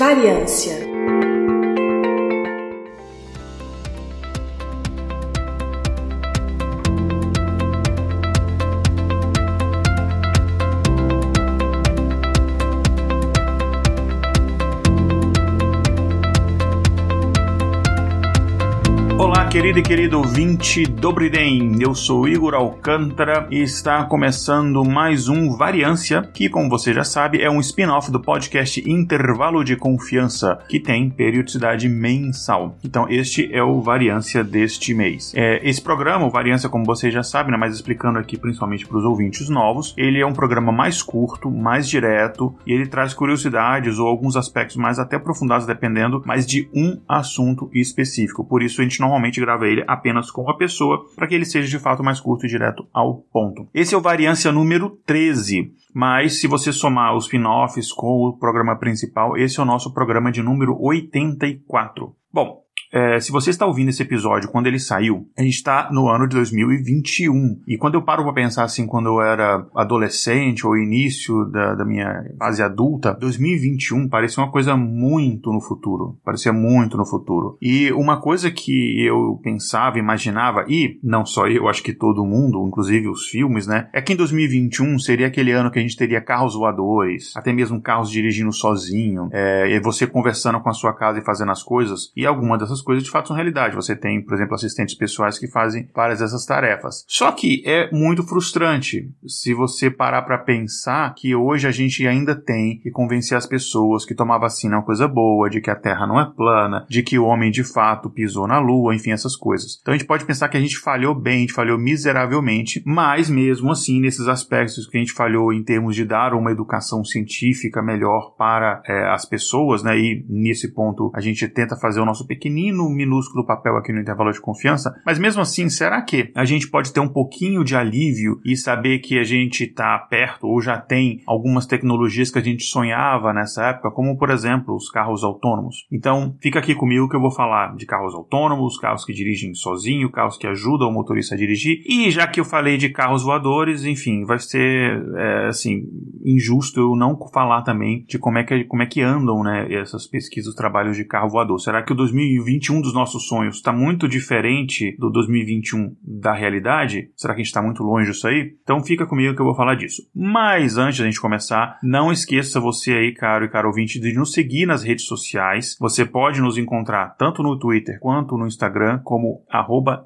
Variância querido e querido ouvinte Dobriden, eu sou Igor Alcântara e está começando mais um Variância, que como você já sabe é um spin-off do podcast Intervalo de Confiança, que tem periodicidade mensal. Então este é o Variância deste mês. É, esse programa, o Variância, como você já sabe, né, mas explicando aqui principalmente para os ouvintes novos, ele é um programa mais curto, mais direto e ele traz curiosidades ou alguns aspectos mais até aprofundados, dependendo, mas de um assunto específico. Por isso a gente normalmente grava ele apenas com a pessoa, para que ele seja de fato mais curto e direto ao ponto. Esse é o Variância número 13. Mas se você somar os spin-offs com o programa principal, esse é o nosso programa de número 84. Bom, é, se você está ouvindo esse episódio quando ele saiu, a gente está no ano de 2021. E quando eu paro para pensar assim, quando eu era adolescente ou início da, da minha fase adulta, 2021 parecia uma coisa muito no futuro. Parecia muito no futuro. E uma coisa que eu pensava, imaginava, e não só eu, acho que todo mundo, inclusive os filmes, né? É que em 2021 seria aquele ano que a gente teria carros voadores, até mesmo carros dirigindo sozinho, é, e você conversando com a sua casa e fazendo as coisas. E alguma dessas essas coisas de fato são realidade. Você tem, por exemplo, assistentes pessoais que fazem várias dessas tarefas. Só que é muito frustrante se você parar para pensar que hoje a gente ainda tem que convencer as pessoas que tomar vacina é uma coisa boa, de que a Terra não é plana, de que o homem de fato pisou na Lua, enfim, essas coisas. Então a gente pode pensar que a gente falhou bem, a gente falhou miseravelmente, mas mesmo assim, nesses aspectos que a gente falhou em termos de dar uma educação científica melhor para é, as pessoas, né? E nesse ponto a gente tenta fazer o nosso pequenino pequenino, minúsculo papel aqui no intervalo de confiança, mas mesmo assim, será que a gente pode ter um pouquinho de alívio e saber que a gente está perto ou já tem algumas tecnologias que a gente sonhava nessa época, como por exemplo os carros autônomos? Então, fica aqui comigo que eu vou falar de carros autônomos, carros que dirigem sozinho, carros que ajudam o motorista a dirigir. E já que eu falei de carros voadores, enfim, vai ser é, assim injusto eu não falar também de como é que como é que andam, né, essas pesquisas, os trabalhos de carro voador. Será que o 2020 2021 dos nossos sonhos está muito diferente do 2021 da realidade? Será que a gente está muito longe disso aí? Então fica comigo que eu vou falar disso. Mas antes da gente começar, não esqueça você aí, caro e caro ouvinte, de nos seguir nas redes sociais. Você pode nos encontrar tanto no Twitter quanto no Instagram como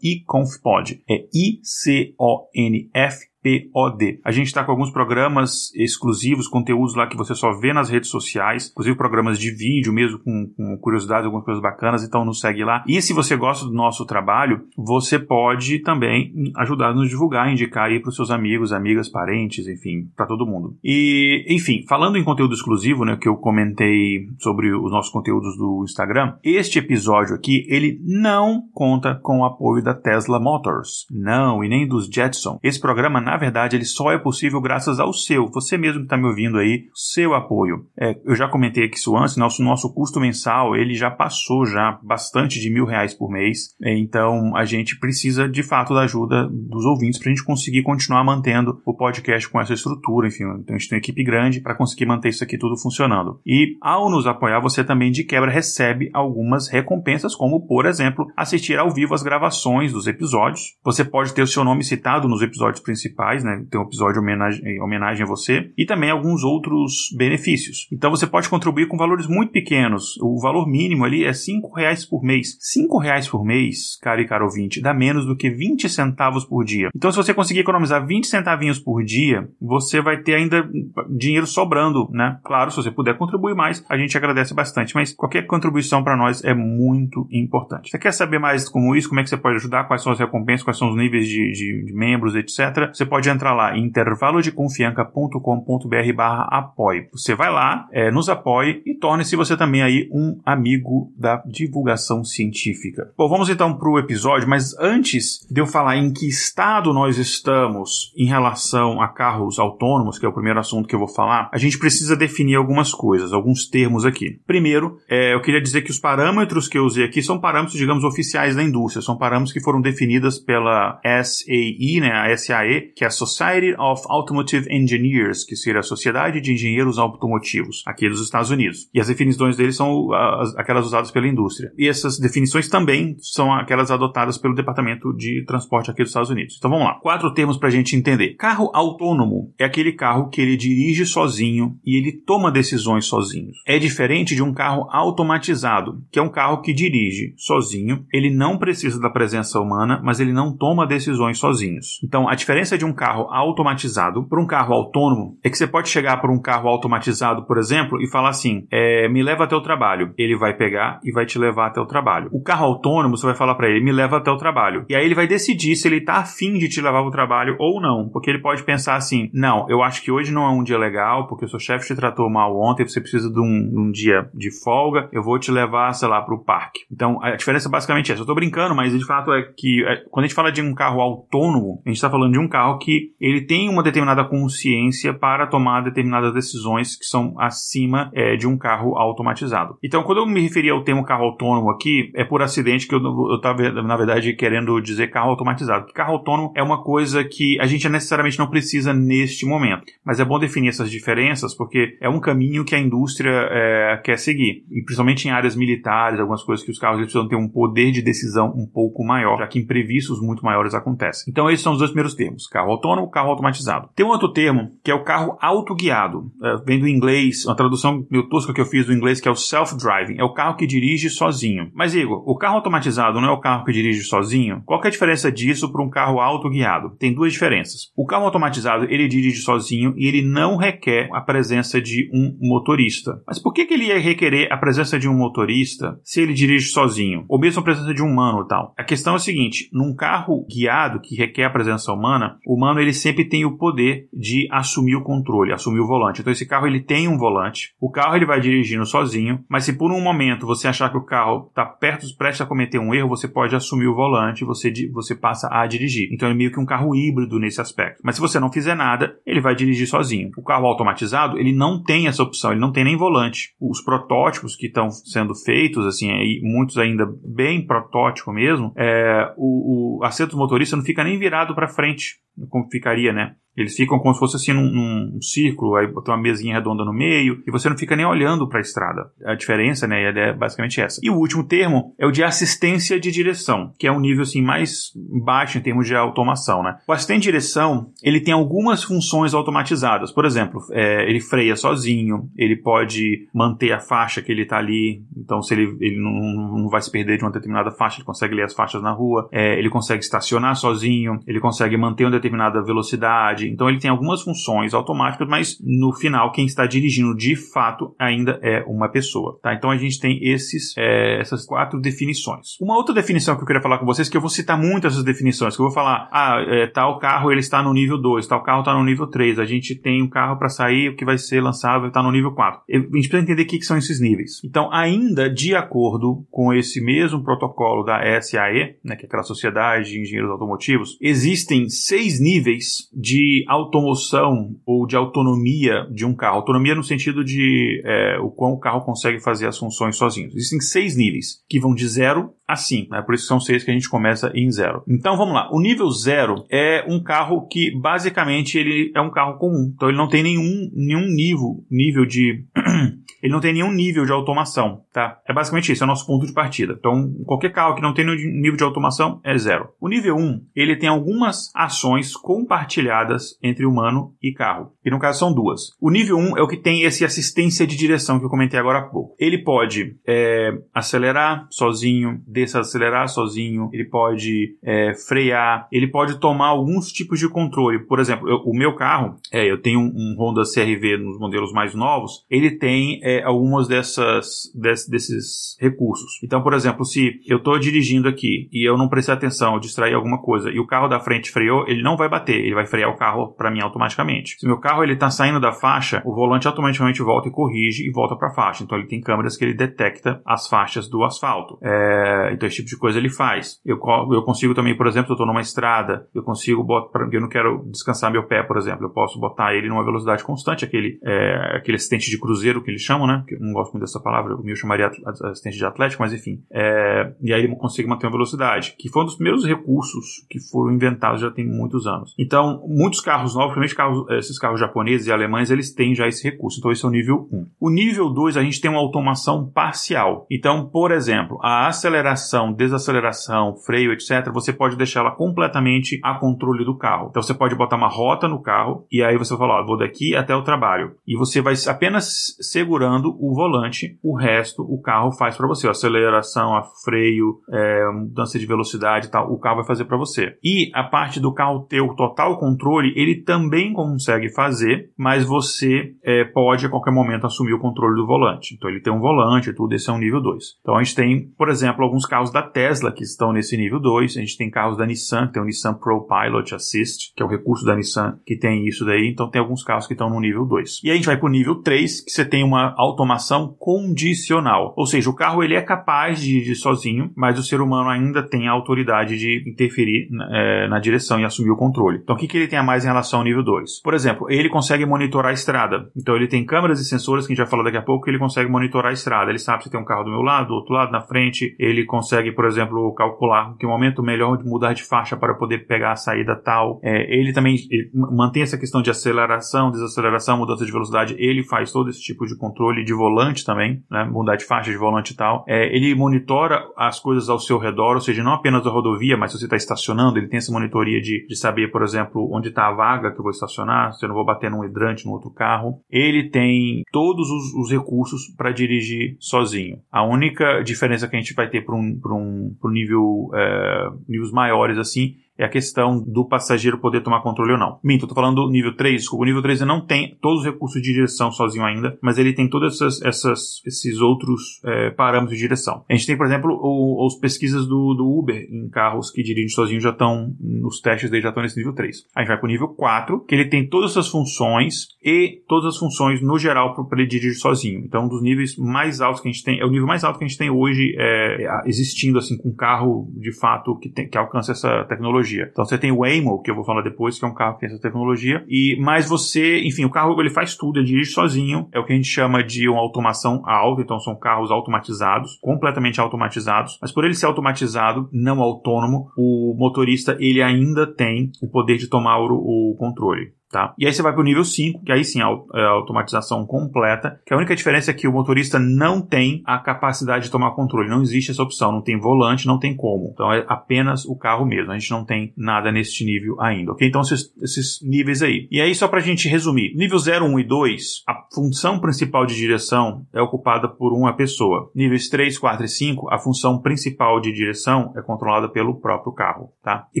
iconfpod. É I-C-O-N-F POD. A gente está com alguns programas exclusivos, conteúdos lá que você só vê nas redes sociais, inclusive programas de vídeo mesmo com, com curiosidades, algumas coisas bacanas, então nos segue lá. E se você gosta do nosso trabalho, você pode também ajudar a nos divulgar, indicar aí para os seus amigos, amigas, parentes, enfim, para todo mundo. E, enfim, falando em conteúdo exclusivo, né, que eu comentei sobre os nossos conteúdos do Instagram, este episódio aqui, ele não conta com o apoio da Tesla Motors. Não, e nem dos Jetson. Esse programa, na verdade, ele só é possível graças ao seu, você mesmo que está me ouvindo aí, seu apoio. É, eu já comentei aqui isso antes, nosso, nosso custo mensal, ele já passou já bastante de mil reais por mês, é, então a gente precisa de fato da ajuda dos ouvintes para a gente conseguir continuar mantendo o podcast com essa estrutura, enfim, então a gente tem uma equipe grande para conseguir manter isso aqui tudo funcionando. E ao nos apoiar, você também de quebra recebe algumas recompensas, como por exemplo, assistir ao vivo as gravações dos episódios. Você pode ter o seu nome citado nos episódios principais principais, né? Tem um episódio homenagem, em homenagem a você e também alguns outros benefícios. Então você pode contribuir com valores muito pequenos. O valor mínimo ali é cinco reais por mês. Cinco reais por mês, caro e caro ouvinte, dá menos do que 20 centavos por dia. Então se você conseguir economizar 20 centavinhos por dia, você vai ter ainda dinheiro sobrando, né? Claro, se você puder contribuir mais, a gente agradece bastante, mas qualquer contribuição para nós é muito importante. Você quer saber mais como isso, como é que você pode ajudar, quais são as recompensas, quais são os níveis de, de, de membros, etc. Você pode entrar lá em intervalodeconfianca.com.br barra apoie. Você vai lá, é, nos apoie e torne-se você também aí um amigo da divulgação científica. Bom, vamos então para o episódio, mas antes de eu falar em que estado nós estamos em relação a carros autônomos, que é o primeiro assunto que eu vou falar, a gente precisa definir algumas coisas, alguns termos aqui. Primeiro, é, eu queria dizer que os parâmetros que eu usei aqui são parâmetros, digamos, oficiais da indústria, são parâmetros que foram definidos pela SAE, né, a SAE, que que é a Society of Automotive Engineers, que seria a Sociedade de Engenheiros Automotivos, aqui dos Estados Unidos. E as definições deles são as, aquelas usadas pela indústria. E essas definições também são aquelas adotadas pelo Departamento de Transporte aqui dos Estados Unidos. Então vamos lá. Quatro termos para a gente entender. Carro autônomo é aquele carro que ele dirige sozinho e ele toma decisões sozinho. É diferente de um carro automatizado, que é um carro que dirige sozinho, ele não precisa da presença humana, mas ele não toma decisões sozinhos. Então, a diferença de um carro automatizado para um carro autônomo é que você pode chegar para um carro automatizado, por exemplo, e falar assim: é, me leva até o trabalho. Ele vai pegar e vai te levar até o trabalho. O carro autônomo, você vai falar para ele: me leva até o trabalho. E aí ele vai decidir se ele está afim de te levar para o trabalho ou não. Porque ele pode pensar assim: não, eu acho que hoje não é um dia legal, porque o seu chefe te tratou mal ontem, você precisa de um, um dia de folga, eu vou te levar, sei lá, para o parque. Então, a diferença é basicamente essa. Eu estou brincando, mas de fato é que é, quando a gente fala de um carro autônomo, a gente está falando de um carro que ele tem uma determinada consciência para tomar determinadas decisões que são acima é, de um carro automatizado. Então, quando eu me referi ao termo carro autônomo aqui, é por acidente que eu estava, na verdade, querendo dizer carro automatizado. Carro autônomo é uma coisa que a gente necessariamente não precisa neste momento. Mas é bom definir essas diferenças porque é um caminho que a indústria é, quer seguir. E principalmente em áreas militares, algumas coisas que os carros precisam ter um poder de decisão um pouco maior, já que imprevistos muito maiores acontecem. Então, esses são os dois primeiros termos: carro autônomo, carro automatizado. Tem um outro termo que é o carro autoguiado. É, vem do inglês, uma tradução meio tosca que eu fiz do inglês, que é o self-driving. É o carro que dirige sozinho. Mas, Igor, o carro automatizado não é o carro que dirige sozinho? Qual é a diferença disso para um carro autoguiado? Tem duas diferenças. O carro automatizado, ele dirige sozinho e ele não requer a presença de um motorista. Mas por que, que ele ia requerer a presença de um motorista se ele dirige sozinho? Ou mesmo a presença de um humano e tal? A questão é a seguinte, num carro guiado que requer a presença humana, humano ele sempre tem o poder de assumir o controle, assumir o volante. Então esse carro ele tem um volante, o carro ele vai dirigindo sozinho, mas se por um momento você achar que o carro está perto, prestes a cometer um erro, você pode assumir o volante e você, você passa a dirigir. Então é meio que um carro híbrido nesse aspecto. Mas se você não fizer nada, ele vai dirigir sozinho. O carro automatizado, ele não tem essa opção, ele não tem nem volante. Os protótipos que estão sendo feitos, assim, aí, muitos ainda bem protótipo mesmo, é, o, o assento do motorista não fica nem virado para frente, como ficaria, né? Eles ficam como se fosse assim num, num círculo, aí tem uma mesinha redonda no meio, e você não fica nem olhando para a estrada. A diferença, né, é basicamente essa. E o último termo é o de assistência de direção, que é um nível assim mais baixo em termos de automação, né? O assistente de direção, ele tem algumas funções automatizadas. Por exemplo, é, ele freia sozinho, ele pode manter a faixa que ele está ali, então se ele, ele não, não vai se perder de uma determinada faixa, ele consegue ler as faixas na rua, é, ele consegue estacionar sozinho, ele consegue manter uma determinada velocidade, então ele tem algumas funções automáticas, mas no final quem está dirigindo de fato ainda é uma pessoa. Tá? Então a gente tem esses, é, essas quatro definições. Uma outra definição que eu queria falar com vocês, que eu vou citar muitas essas definições, que eu vou falar, ah, é, tal carro ele está no nível 2, tal carro está no nível 3, a gente tem um carro para sair que vai ser lançado está no nível 4. A gente precisa entender o que, que são esses níveis. Então, ainda de acordo com esse mesmo protocolo da SAE, né, que é aquela Sociedade de Engenheiros Automotivos, existem seis níveis de automoção ou de autonomia de um carro. Autonomia no sentido de é, o quão o carro consegue fazer as funções sozinho. Existem seis níveis, que vão de zero a cinco. Né? Por isso são seis que a gente começa em zero. Então vamos lá. O nível zero é um carro que basicamente ele é um carro comum. Então ele não tem nenhum, nenhum nível, nível de ele não tem nenhum nível de automação, tá? É basicamente isso, é o nosso ponto de partida. Então, qualquer carro que não tem nível de automação é zero. O nível 1, ele tem algumas ações compartilhadas entre humano e carro. E no caso são duas. O nível 1 é o que tem esse assistência de direção que eu comentei agora há pouco. Ele pode é, acelerar sozinho, desacelerar sozinho, ele pode é, frear, ele pode tomar alguns tipos de controle. Por exemplo, eu, o meu carro, é, eu tenho um, um Honda CRV nos modelos mais novos, ele tem é, algumas dessas des, desses recursos. Então, por exemplo, se eu estou dirigindo aqui e eu não prestei atenção, eu distraí alguma coisa e o carro da frente freou, ele não vai bater, ele vai frear o carro para mim automaticamente. Se meu carro ele está saindo da faixa, o volante automaticamente volta e corrige e volta para a faixa. Então ele tem câmeras que ele detecta as faixas do asfalto. É, então esse tipo de coisa ele faz. Eu, eu consigo também, por exemplo, eu estou numa estrada, eu consigo botar, eu não quero descansar meu pé, por exemplo, eu posso botar ele numa velocidade constante, aquele, é, aquele assistente de cruzeiro que eles chamam, né? Que eu não gosto muito dessa palavra, o meu chamaria assistente de atlético, mas enfim. É, e aí ele consegue manter uma velocidade, que foi um dos primeiros recursos que foram inventados já tem muitos anos. Então, muitos carros novos, principalmente carros, esses carros japoneses e alemães, eles têm já esse recurso. Então, esse é o nível 1. O nível 2, a gente tem uma automação parcial. Então, por exemplo, a aceleração, desaceleração, freio, etc., você pode deixar ela completamente a controle do carro. Então, você pode botar uma rota no carro e aí você fala, ó, vou daqui até o trabalho. E você vai apenas segurando o volante, o resto o carro faz para você. A aceleração, a freio, é, mudança de velocidade e tal, o carro vai fazer para você. E a parte do carro ter o total controle, ele também consegue fazer, mas você é, pode a qualquer momento assumir o controle do volante. Então ele tem um volante e tudo, esse é um nível 2. Então a gente tem, por exemplo, alguns carros da Tesla que estão nesse nível 2, a gente tem carros da Nissan, que tem o Nissan Pro Pilot Assist, que é o recurso da Nissan que tem isso daí, então tem alguns carros que estão no nível 2. E a gente vai para o nível 3, que você tem uma automação condicional, ou seja, o carro ele é capaz de ir sozinho, mas o ser humano ainda tem a autoridade de interferir é, na direção e assumir o controle. Então o que, que ele tem a mais em relação ao nível 2? Por exemplo, ele consegue monitorar a estrada, então ele tem câmeras e sensores que a gente vai falar daqui a pouco, que ele consegue monitorar a estrada, ele sabe se tem um carro do meu lado, do outro lado, na frente, ele consegue, por exemplo, calcular que momento melhor de mudar de faixa para poder pegar a saída tal. É, ele também ele mantém essa questão de aceleração, desaceleração, mudança de velocidade. Ele faz todo esse tipo de controle de volante também, né? mudar de faixa de volante e tal. É, ele monitora as coisas ao seu redor, ou seja, não apenas a rodovia, mas se você está estacionando, ele tem essa monitoria de, de saber, por exemplo, onde está a vaga que eu vou estacionar, se eu não vou bater num hidrante no outro carro. Ele tem todos os, os recursos para dirigir sozinho. A única diferença que a gente vai ter para um, um, um nível, é, níveis maiores assim é a questão do passageiro poder tomar controle ou não. Minto, eu tô falando do nível 3, desculpa, o nível 3 não tem todos os recursos de direção sozinho ainda, mas ele tem todos esses outros é, parâmetros de direção. A gente tem, por exemplo, as pesquisas do, do Uber em carros que dirigem sozinho já estão, nos testes dele já estão nesse nível 3. A gente vai pro nível 4, que ele tem todas essas funções e todas as funções no geral para ele dirigir sozinho. Então, um dos níveis mais altos que a gente tem, é o nível mais alto que a gente tem hoje é, existindo assim com carro de fato que, tem, que alcança essa tecnologia tecnologia. Então você tem o Waymo, que eu vou falar depois, que é um carro que tem essa tecnologia, e mas você, enfim, o carro ele faz tudo, ele dirige sozinho, é o que a gente chama de uma automação alta, então são carros automatizados, completamente automatizados, mas por ele ser automatizado, não autônomo, o motorista ele ainda tem o poder de tomar o, o controle. Tá? E aí você vai para o nível 5, que aí sim é a automatização completa, que a única diferença é que o motorista não tem a capacidade de tomar controle, não existe essa opção, não tem volante, não tem como. Então é apenas o carro mesmo, a gente não tem nada neste nível ainda, ok? Então esses, esses níveis aí. E aí só para a gente resumir, nível 0, 1 e 2, a função principal de direção é ocupada por uma pessoa. Níveis 3, 4 e 5, a função principal de direção é controlada pelo próprio carro, tá? E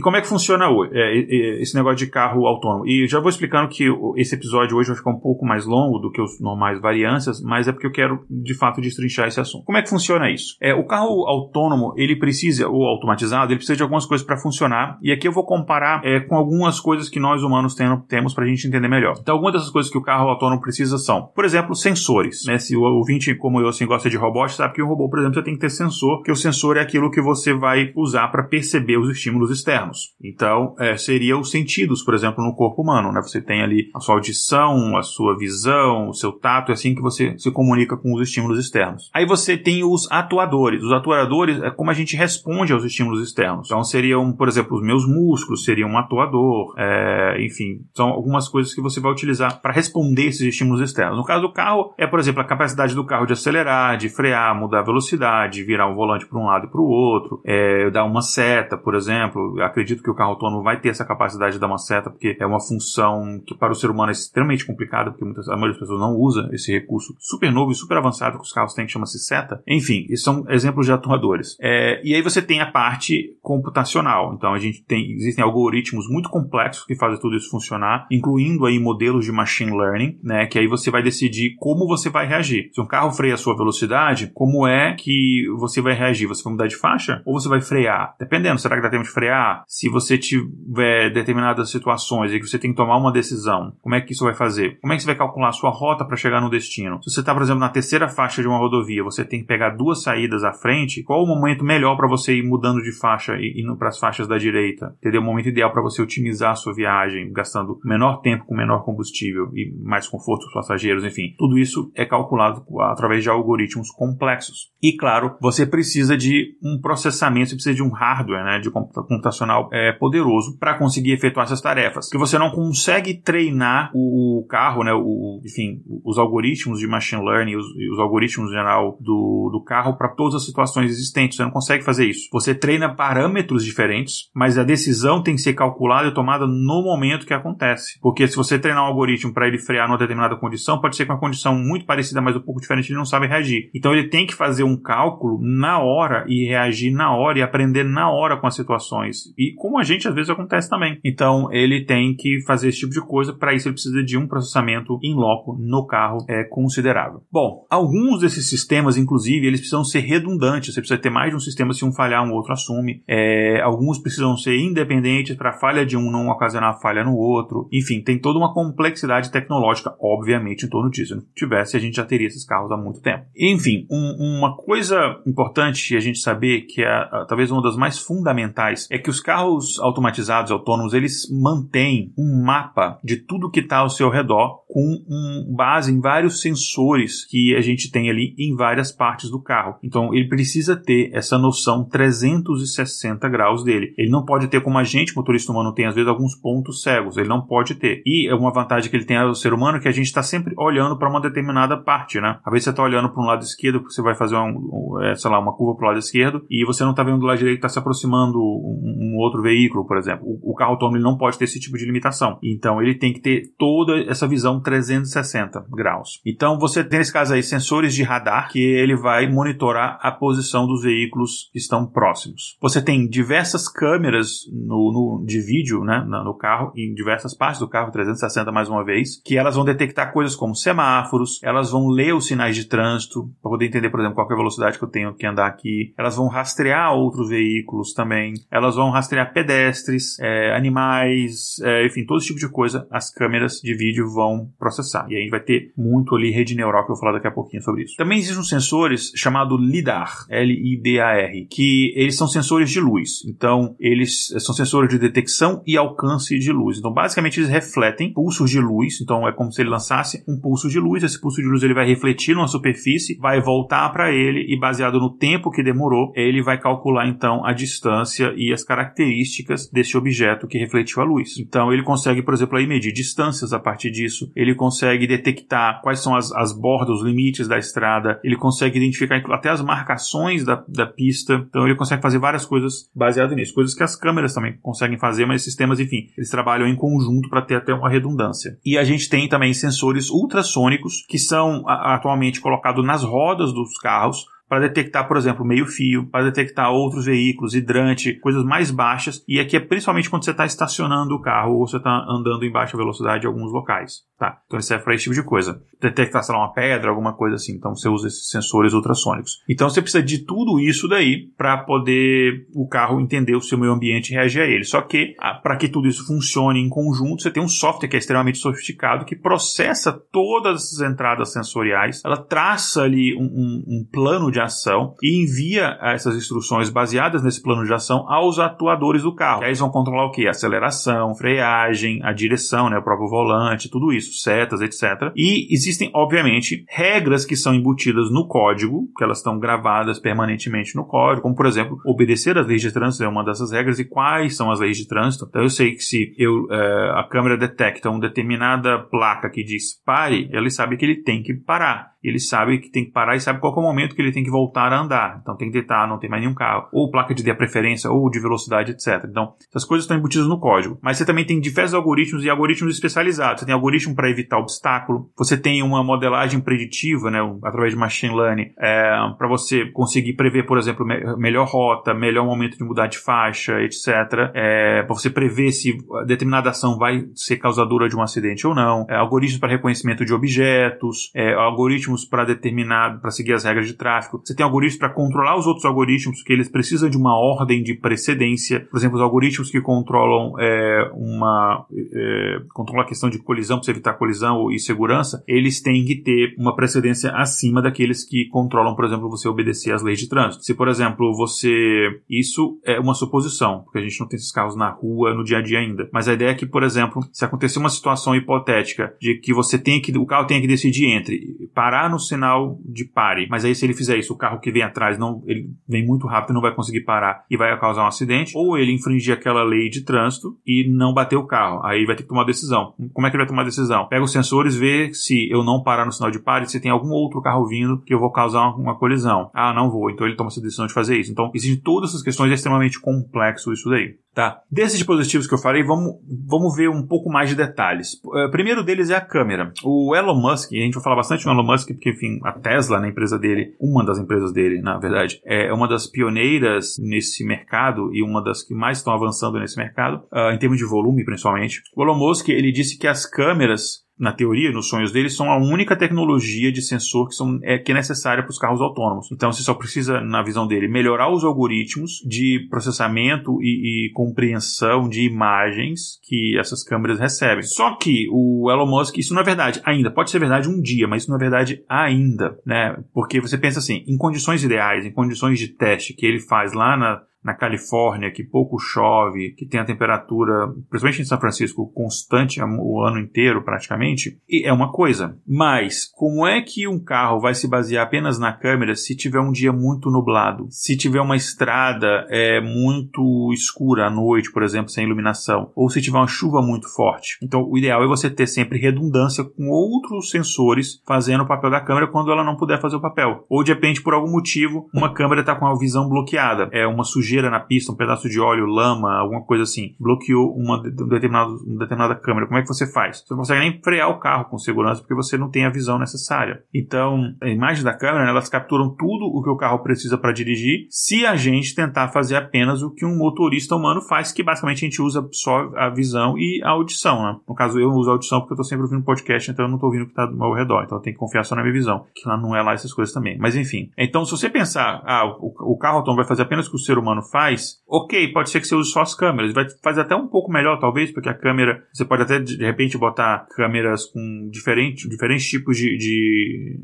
como é que funciona hoje, é, esse negócio de carro autônomo? E já vou explicar explicando que esse episódio hoje vai ficar um pouco mais longo do que os normais variâncias, mas é porque eu quero de fato destrinchar esse assunto. Como é que funciona isso? É, o carro autônomo, ele precisa, ou automatizado, ele precisa de algumas coisas para funcionar, e aqui eu vou comparar é, com algumas coisas que nós humanos tem, temos para a gente entender melhor. Então, algumas dessas coisas que o carro autônomo precisa são, por exemplo, sensores. Né? Se o ouvinte, como eu, assim, gosta de robôs, sabe que um robô, por exemplo, você tem que ter sensor, que o sensor é aquilo que você vai usar para perceber os estímulos externos. Então, é, seria os sentidos, por exemplo, no corpo humano. Né? Você tem ali a sua audição, a sua visão, o seu tato, é assim que você se comunica com os estímulos externos. Aí você tem os atuadores. Os atuadores é como a gente responde aos estímulos externos. Então seriam, por exemplo, os meus músculos seriam um atuador, é, enfim, são algumas coisas que você vai utilizar para responder esses estímulos externos. No caso do carro, é, por exemplo, a capacidade do carro de acelerar, de frear, mudar a velocidade, virar um volante para um lado e para o outro, é, dar uma seta, por exemplo. Acredito que o carro autônomo vai ter essa capacidade de dar uma seta, porque é uma função que para o ser humano é extremamente complicado, porque muitas, a maioria das pessoas não usa esse recurso super novo e super avançado que os carros têm, que chama-se seta. Enfim, esses são exemplos de atuadores. É, e aí você tem a parte computacional. Então a gente tem, existem algoritmos muito complexos que fazem tudo isso funcionar, incluindo aí modelos de machine learning, né, que aí você vai decidir como você vai reagir. Se um carro freia a sua velocidade, como é que você vai reagir? Você vai mudar de faixa ou você vai frear? Dependendo, será que dá tempo de frear? Se você tiver determinadas situações e que você tem que tomar uma decisão, como é que isso vai fazer? Como é que você vai calcular a sua rota para chegar no destino? Se você está, por exemplo, na terceira faixa de uma rodovia, você tem que pegar duas saídas à frente, qual o momento melhor para você ir mudando de faixa e indo para as faixas da direita? Entendeu? O momento ideal para você otimizar a sua viagem, gastando menor tempo com menor combustível e mais conforto para os passageiros, enfim. Tudo isso é calculado através de algoritmos complexos. E claro, você precisa de um processamento, você precisa de um hardware, né, de computacional é, poderoso para conseguir efetuar essas tarefas. Que você não consegue treinar o carro, né, o, enfim, os algoritmos de machine learning, os, os algoritmos geral do, do carro para todas as situações existentes. Você não consegue fazer isso. Você treina parâmetros diferentes, mas a decisão tem que ser calculada e tomada no momento que acontece. Porque se você treinar um algoritmo para ele frear numa determinada condição, pode ser que uma condição muito parecida, mas um pouco diferente, ele não sabe reagir. Então ele tem que fazer um cálculo na hora e reagir na hora e aprender na hora com as situações. E como a gente às vezes acontece também. Então ele tem que fazer esse tipo de coisa. Para isso ele precisa de um processamento em loco no carro é considerável. Bom, alguns desses sistemas, inclusive, eles precisam ser redundantes. Você precisa ter mais de um sistema se um falhar, um outro assume. É, alguns precisam ser independentes para a falha de um não ocasionar falha no outro. Enfim, tem toda uma complexidade tecnológica, obviamente, em torno disso. Se tivesse, a gente já teria esses carros há muito tempo. Enfim, um, uma coisa importante a gente saber, que é talvez uma das mais fundamentais, é que os carros automatizados, autônomos, eles mantêm um mapa de tudo que está ao seu redor com um base em vários sensores que a gente tem ali em várias partes do carro. Então ele precisa ter essa noção 360 graus dele. Ele não pode ter como a gente, motorista humano, tem às vezes alguns pontos cegos. Ele não pode ter. E é uma vantagem que ele tem ao ser humano que a gente está sempre olhando para uma determinada parte, né? Às vezes você está olhando para um lado esquerdo porque você vai fazer um, é, sei lá, uma curva para o lado esquerdo e você não está vendo do lado direito está se aproximando um, outro veículo, por exemplo. O, o carro autônomo não pode ter esse tipo de limitação. Então ele tem que ter toda essa visão 360 graus. Então você tem nesse caso aí sensores de radar que ele vai monitorar a posição dos veículos que estão próximos. Você tem diversas câmeras no, no de vídeo né, no carro, em diversas partes do carro, 360 mais uma vez, que elas vão detectar coisas como semáforos, elas vão ler os sinais de trânsito, para poder entender, por exemplo, qual é a velocidade que eu tenho que andar aqui. Elas vão rastrear outros veículos também, elas vão rastrear pedestres, é, animais, é, enfim, todo tipo de coisa, as câmeras de vídeo vão processar. E aí vai ter muito ali rede neural que eu vou falar daqui a pouquinho sobre isso. Também existem sensores chamados LIDAR, L-I-D-A-R, que eles são sensores de luz. Então, eles são sensores de detecção e alcance de luz. Então, basicamente, eles refletem pulsos de luz. Então, é como se ele lançasse um pulso de luz. Esse pulso de luz ele vai refletir numa superfície, vai voltar para ele e, baseado no tempo que demorou, ele vai calcular então a distância e as características desse objeto que refletiu a luz. Então, ele consegue, por exemplo, aí medir distâncias a partir disso. Ele consegue detectar quais são as, as bordas, os limites da estrada. Ele consegue identificar até as marcações da, da pista. Então, ele consegue fazer várias coisas baseadas nisso. Coisas que as câmeras também conseguem fazer, mas sistemas, enfim, eles trabalham em conjunto para ter até uma redundância. E a gente tem também sensores ultrassônicos que são atualmente colocados nas rodas dos carros para detectar, por exemplo, meio-fio, para detectar outros veículos, hidrante, coisas mais baixas. E aqui é principalmente quando você está estacionando o carro ou você está andando em baixa velocidade em alguns locais. Tá? Então ele serve para esse tipo de coisa. Detectar, sei lá, uma pedra, alguma coisa assim. Então você usa esses sensores ultrassônicos. Então você precisa de tudo isso daí para poder o carro entender o seu meio ambiente e reagir a ele. Só que, para que tudo isso funcione em conjunto, você tem um software que é extremamente sofisticado que processa todas as entradas sensoriais. Ela traça ali um, um, um plano de ação e envia essas instruções baseadas nesse plano de ação aos atuadores do carro. Que aí eles vão controlar o que? Aceleração, freagem, a direção, né, o próprio volante, tudo isso, setas, etc. E existem, obviamente, regras que são embutidas no código, que elas estão gravadas permanentemente no código, como por exemplo, obedecer às leis de trânsito é uma dessas regras e quais são as leis de trânsito. Então eu sei que se eu, é, a câmera detecta uma determinada placa que diz pare, ele sabe que ele tem que parar ele sabe que tem que parar e sabe qual é o momento que ele tem que voltar a andar. Então tem que deitar, não tem mais nenhum carro. Ou placa de preferência, ou de velocidade, etc. Então, essas coisas estão embutidas no código. Mas você também tem diversos algoritmos e algoritmos especializados. Você tem algoritmo para evitar obstáculo. Você tem uma modelagem preditiva, né, através de machine learning, é, para você conseguir prever, por exemplo, me melhor rota, melhor momento de mudar de faixa, etc. É, para você prever se determinada ação vai ser causadora de um acidente ou não. É, algoritmos para reconhecimento de objetos. É, algoritmos para determinado, para seguir as regras de tráfego. você tem algoritmos para controlar os outros algoritmos, que eles precisam de uma ordem de precedência. Por exemplo, os algoritmos que controlam é, uma é, controlam a questão de colisão, para evitar colisão e segurança, eles têm que ter uma precedência acima daqueles que controlam, por exemplo, você obedecer às leis de trânsito. Se, por exemplo, você. Isso é uma suposição, porque a gente não tem esses carros na rua no dia a dia ainda. Mas a ideia é que, por exemplo, se acontecer uma situação hipotética de que você tem que. o carro tem que decidir entre parar no sinal de pare, mas aí se ele fizer isso, o carro que vem atrás não. ele vem muito rápido não vai conseguir parar e vai causar um acidente, ou ele infringir aquela lei de trânsito e não bater o carro. Aí vai ter que tomar uma decisão. Como é que ele vai tomar decisão? Pega os sensores, vê se eu não parar no sinal de pare, se tem algum outro carro vindo que eu vou causar uma colisão. Ah, não vou. Então ele toma essa decisão de fazer isso. Então, existem todas essas questões, é extremamente complexo isso daí. Tá. Desses dispositivos que eu falei, vamos, vamos ver um pouco mais de detalhes. O uh, primeiro deles é a câmera. O Elon Musk, e a gente vai falar bastante do Elon Musk, porque, enfim, a Tesla, na empresa dele, uma das empresas dele, na verdade, é uma das pioneiras nesse mercado e uma das que mais estão avançando nesse mercado, uh, em termos de volume, principalmente. O Elon Musk, ele disse que as câmeras na teoria, nos sonhos deles, são a única tecnologia de sensor que, são, é, que é necessária para os carros autônomos. Então, você só precisa, na visão dele, melhorar os algoritmos de processamento e, e compreensão de imagens que essas câmeras recebem. Só que o Elon Musk, isso não é verdade ainda. Pode ser verdade um dia, mas isso não é verdade ainda, né? Porque você pensa assim, em condições ideais, em condições de teste que ele faz lá na na Califórnia, que pouco chove, que tem a temperatura, principalmente em São Francisco, constante o ano inteiro praticamente, e é uma coisa. Mas como é que um carro vai se basear apenas na câmera se tiver um dia muito nublado? Se tiver uma estrada é, muito escura à noite, por exemplo, sem iluminação? Ou se tiver uma chuva muito forte? Então, o ideal é você ter sempre redundância com outros sensores fazendo o papel da câmera quando ela não puder fazer o papel. Ou de repente, por algum motivo, uma câmera está com a visão bloqueada. É uma sujeira sujeira na pista, um pedaço de óleo, lama, alguma coisa assim, bloqueou uma, determinada, uma determinada câmera, como é que você faz? Você não consegue nem frear o carro com segurança porque você não tem a visão necessária. Então, a imagem da câmera, né, elas capturam tudo o que o carro precisa para dirigir, se a gente tentar fazer apenas o que um motorista humano faz, que basicamente a gente usa só a visão e a audição. Né? No caso, eu uso a audição porque eu estou sempre ouvindo podcast, então eu não estou ouvindo o que está meu redor. Então eu tenho que confiar só na minha visão, que lá não é lá essas coisas também. Mas enfim. Então, se você pensar, ah, o, o carro autônomo vai fazer apenas o que o ser humano faz, ok, pode ser que você use só as câmeras. Vai fazer até um pouco melhor, talvez, porque a câmera. Você pode até de repente botar câmeras com diferente, diferentes tipos de, de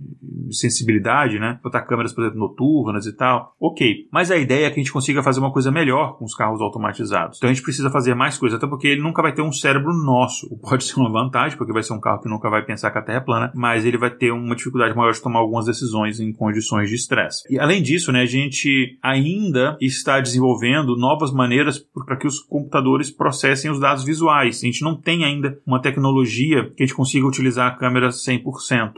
sensibilidade, né? Botar câmeras, por exemplo, noturnas e tal. Ok. Mas a ideia é que a gente consiga fazer uma coisa melhor com os carros automatizados. Então a gente precisa fazer mais coisas, até porque ele nunca vai ter um cérebro nosso. Pode ser uma vantagem, porque vai ser um carro que nunca vai pensar que a Terra é plana, mas ele vai ter uma dificuldade maior de tomar algumas decisões em condições de estresse. E além disso, né, a gente ainda está desenvolvendo novas maneiras para que os computadores processem os dados visuais. A gente não tem ainda uma tecnologia que a gente consiga utilizar a câmera 100%,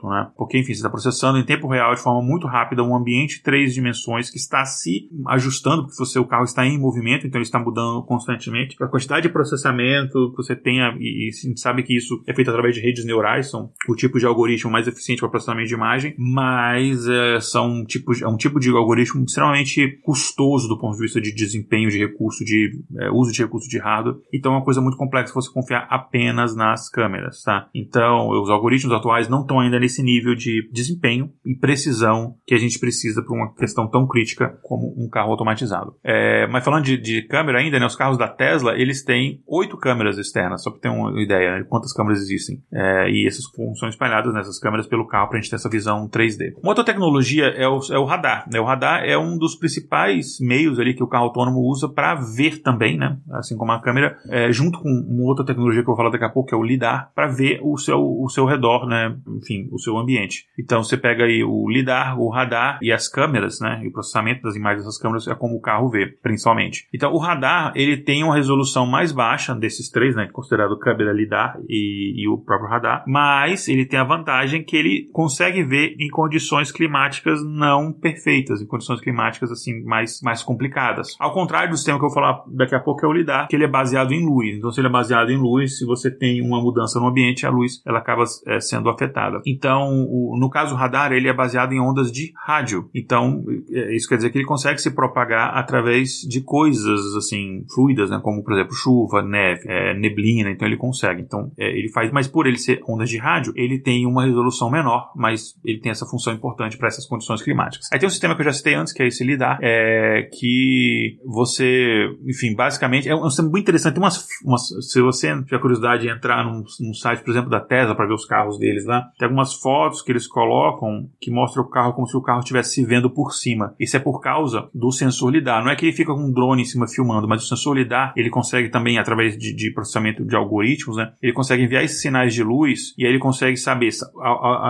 né? Porque, enfim, você está processando em tempo real, de forma muito rápida, um ambiente três dimensões que está se ajustando, porque você, o carro está em movimento, então ele está mudando constantemente. A quantidade de processamento que você tenha, e, e a gente sabe que isso é feito através de redes neurais, são o tipo de algoritmo mais eficiente para processamento de imagem, mas é, são é um tipo de algoritmo extremamente custoso do ponto de vista de desempenho desempenho de recurso, de é, uso de recurso de hardware. Então é uma coisa muito complexa você confiar apenas nas câmeras, tá? Então os algoritmos atuais não estão ainda nesse nível de desempenho e precisão que a gente precisa para uma questão tão crítica como um carro automatizado. É, mas falando de, de, câmera ainda, né, os carros da Tesla eles têm oito câmeras externas, só para ter uma ideia né, de quantas câmeras existem. É, e essas são espalhadas nessas câmeras pelo carro para a gente ter essa visão 3D. Uma outra tecnologia é o, é o radar. Né? O radar é um dos principais meios ali que o carro autônomo usa para ver também, né? Assim como a câmera, é, junto com uma outra tecnologia que eu vou falar daqui a pouco, que é o lidar, para ver o seu, o seu redor, né? Enfim, o seu ambiente. Então você pega aí o lidar, o radar e as câmeras, né? E o processamento das imagens dessas câmeras é como o carro vê, principalmente. Então o radar ele tem uma resolução mais baixa desses três, né? Considerado câmera, lidar e, e o próprio radar, mas ele tem a vantagem que ele consegue ver em condições climáticas não perfeitas, em condições climáticas assim mais mais complicadas Ao contrário do sistema que eu vou falar daqui a pouco, é o LIDAR, que ele é baseado em luz. Então, se ele é baseado em luz, se você tem uma mudança no ambiente, a luz ela acaba é, sendo afetada. Então, o, no caso o radar, ele é baseado em ondas de rádio. Então, é, isso quer dizer que ele consegue se propagar através de coisas assim fluidas, né, como por exemplo chuva, neve, é, neblina. Então, ele consegue. Então, é, ele faz. Mas por ele ser ondas de rádio, ele tem uma resolução menor, mas ele tem essa função importante para essas condições climáticas. Aí tem um sistema que eu já citei antes, que é esse LIDAR, é, que você, enfim, basicamente é um sistema muito interessante. Tem umas, umas se você tiver curiosidade de entrar num, num site, por exemplo, da Tesla para ver os carros deles lá, tem algumas fotos que eles colocam que mostram o carro como se o carro estivesse se vendo por cima. Isso é por causa do sensor lidar. Não é que ele fica com um drone em cima filmando, mas o sensor lidar, ele consegue também, através de, de processamento de algoritmos, né, ele consegue enviar esses sinais de luz e aí ele consegue saber,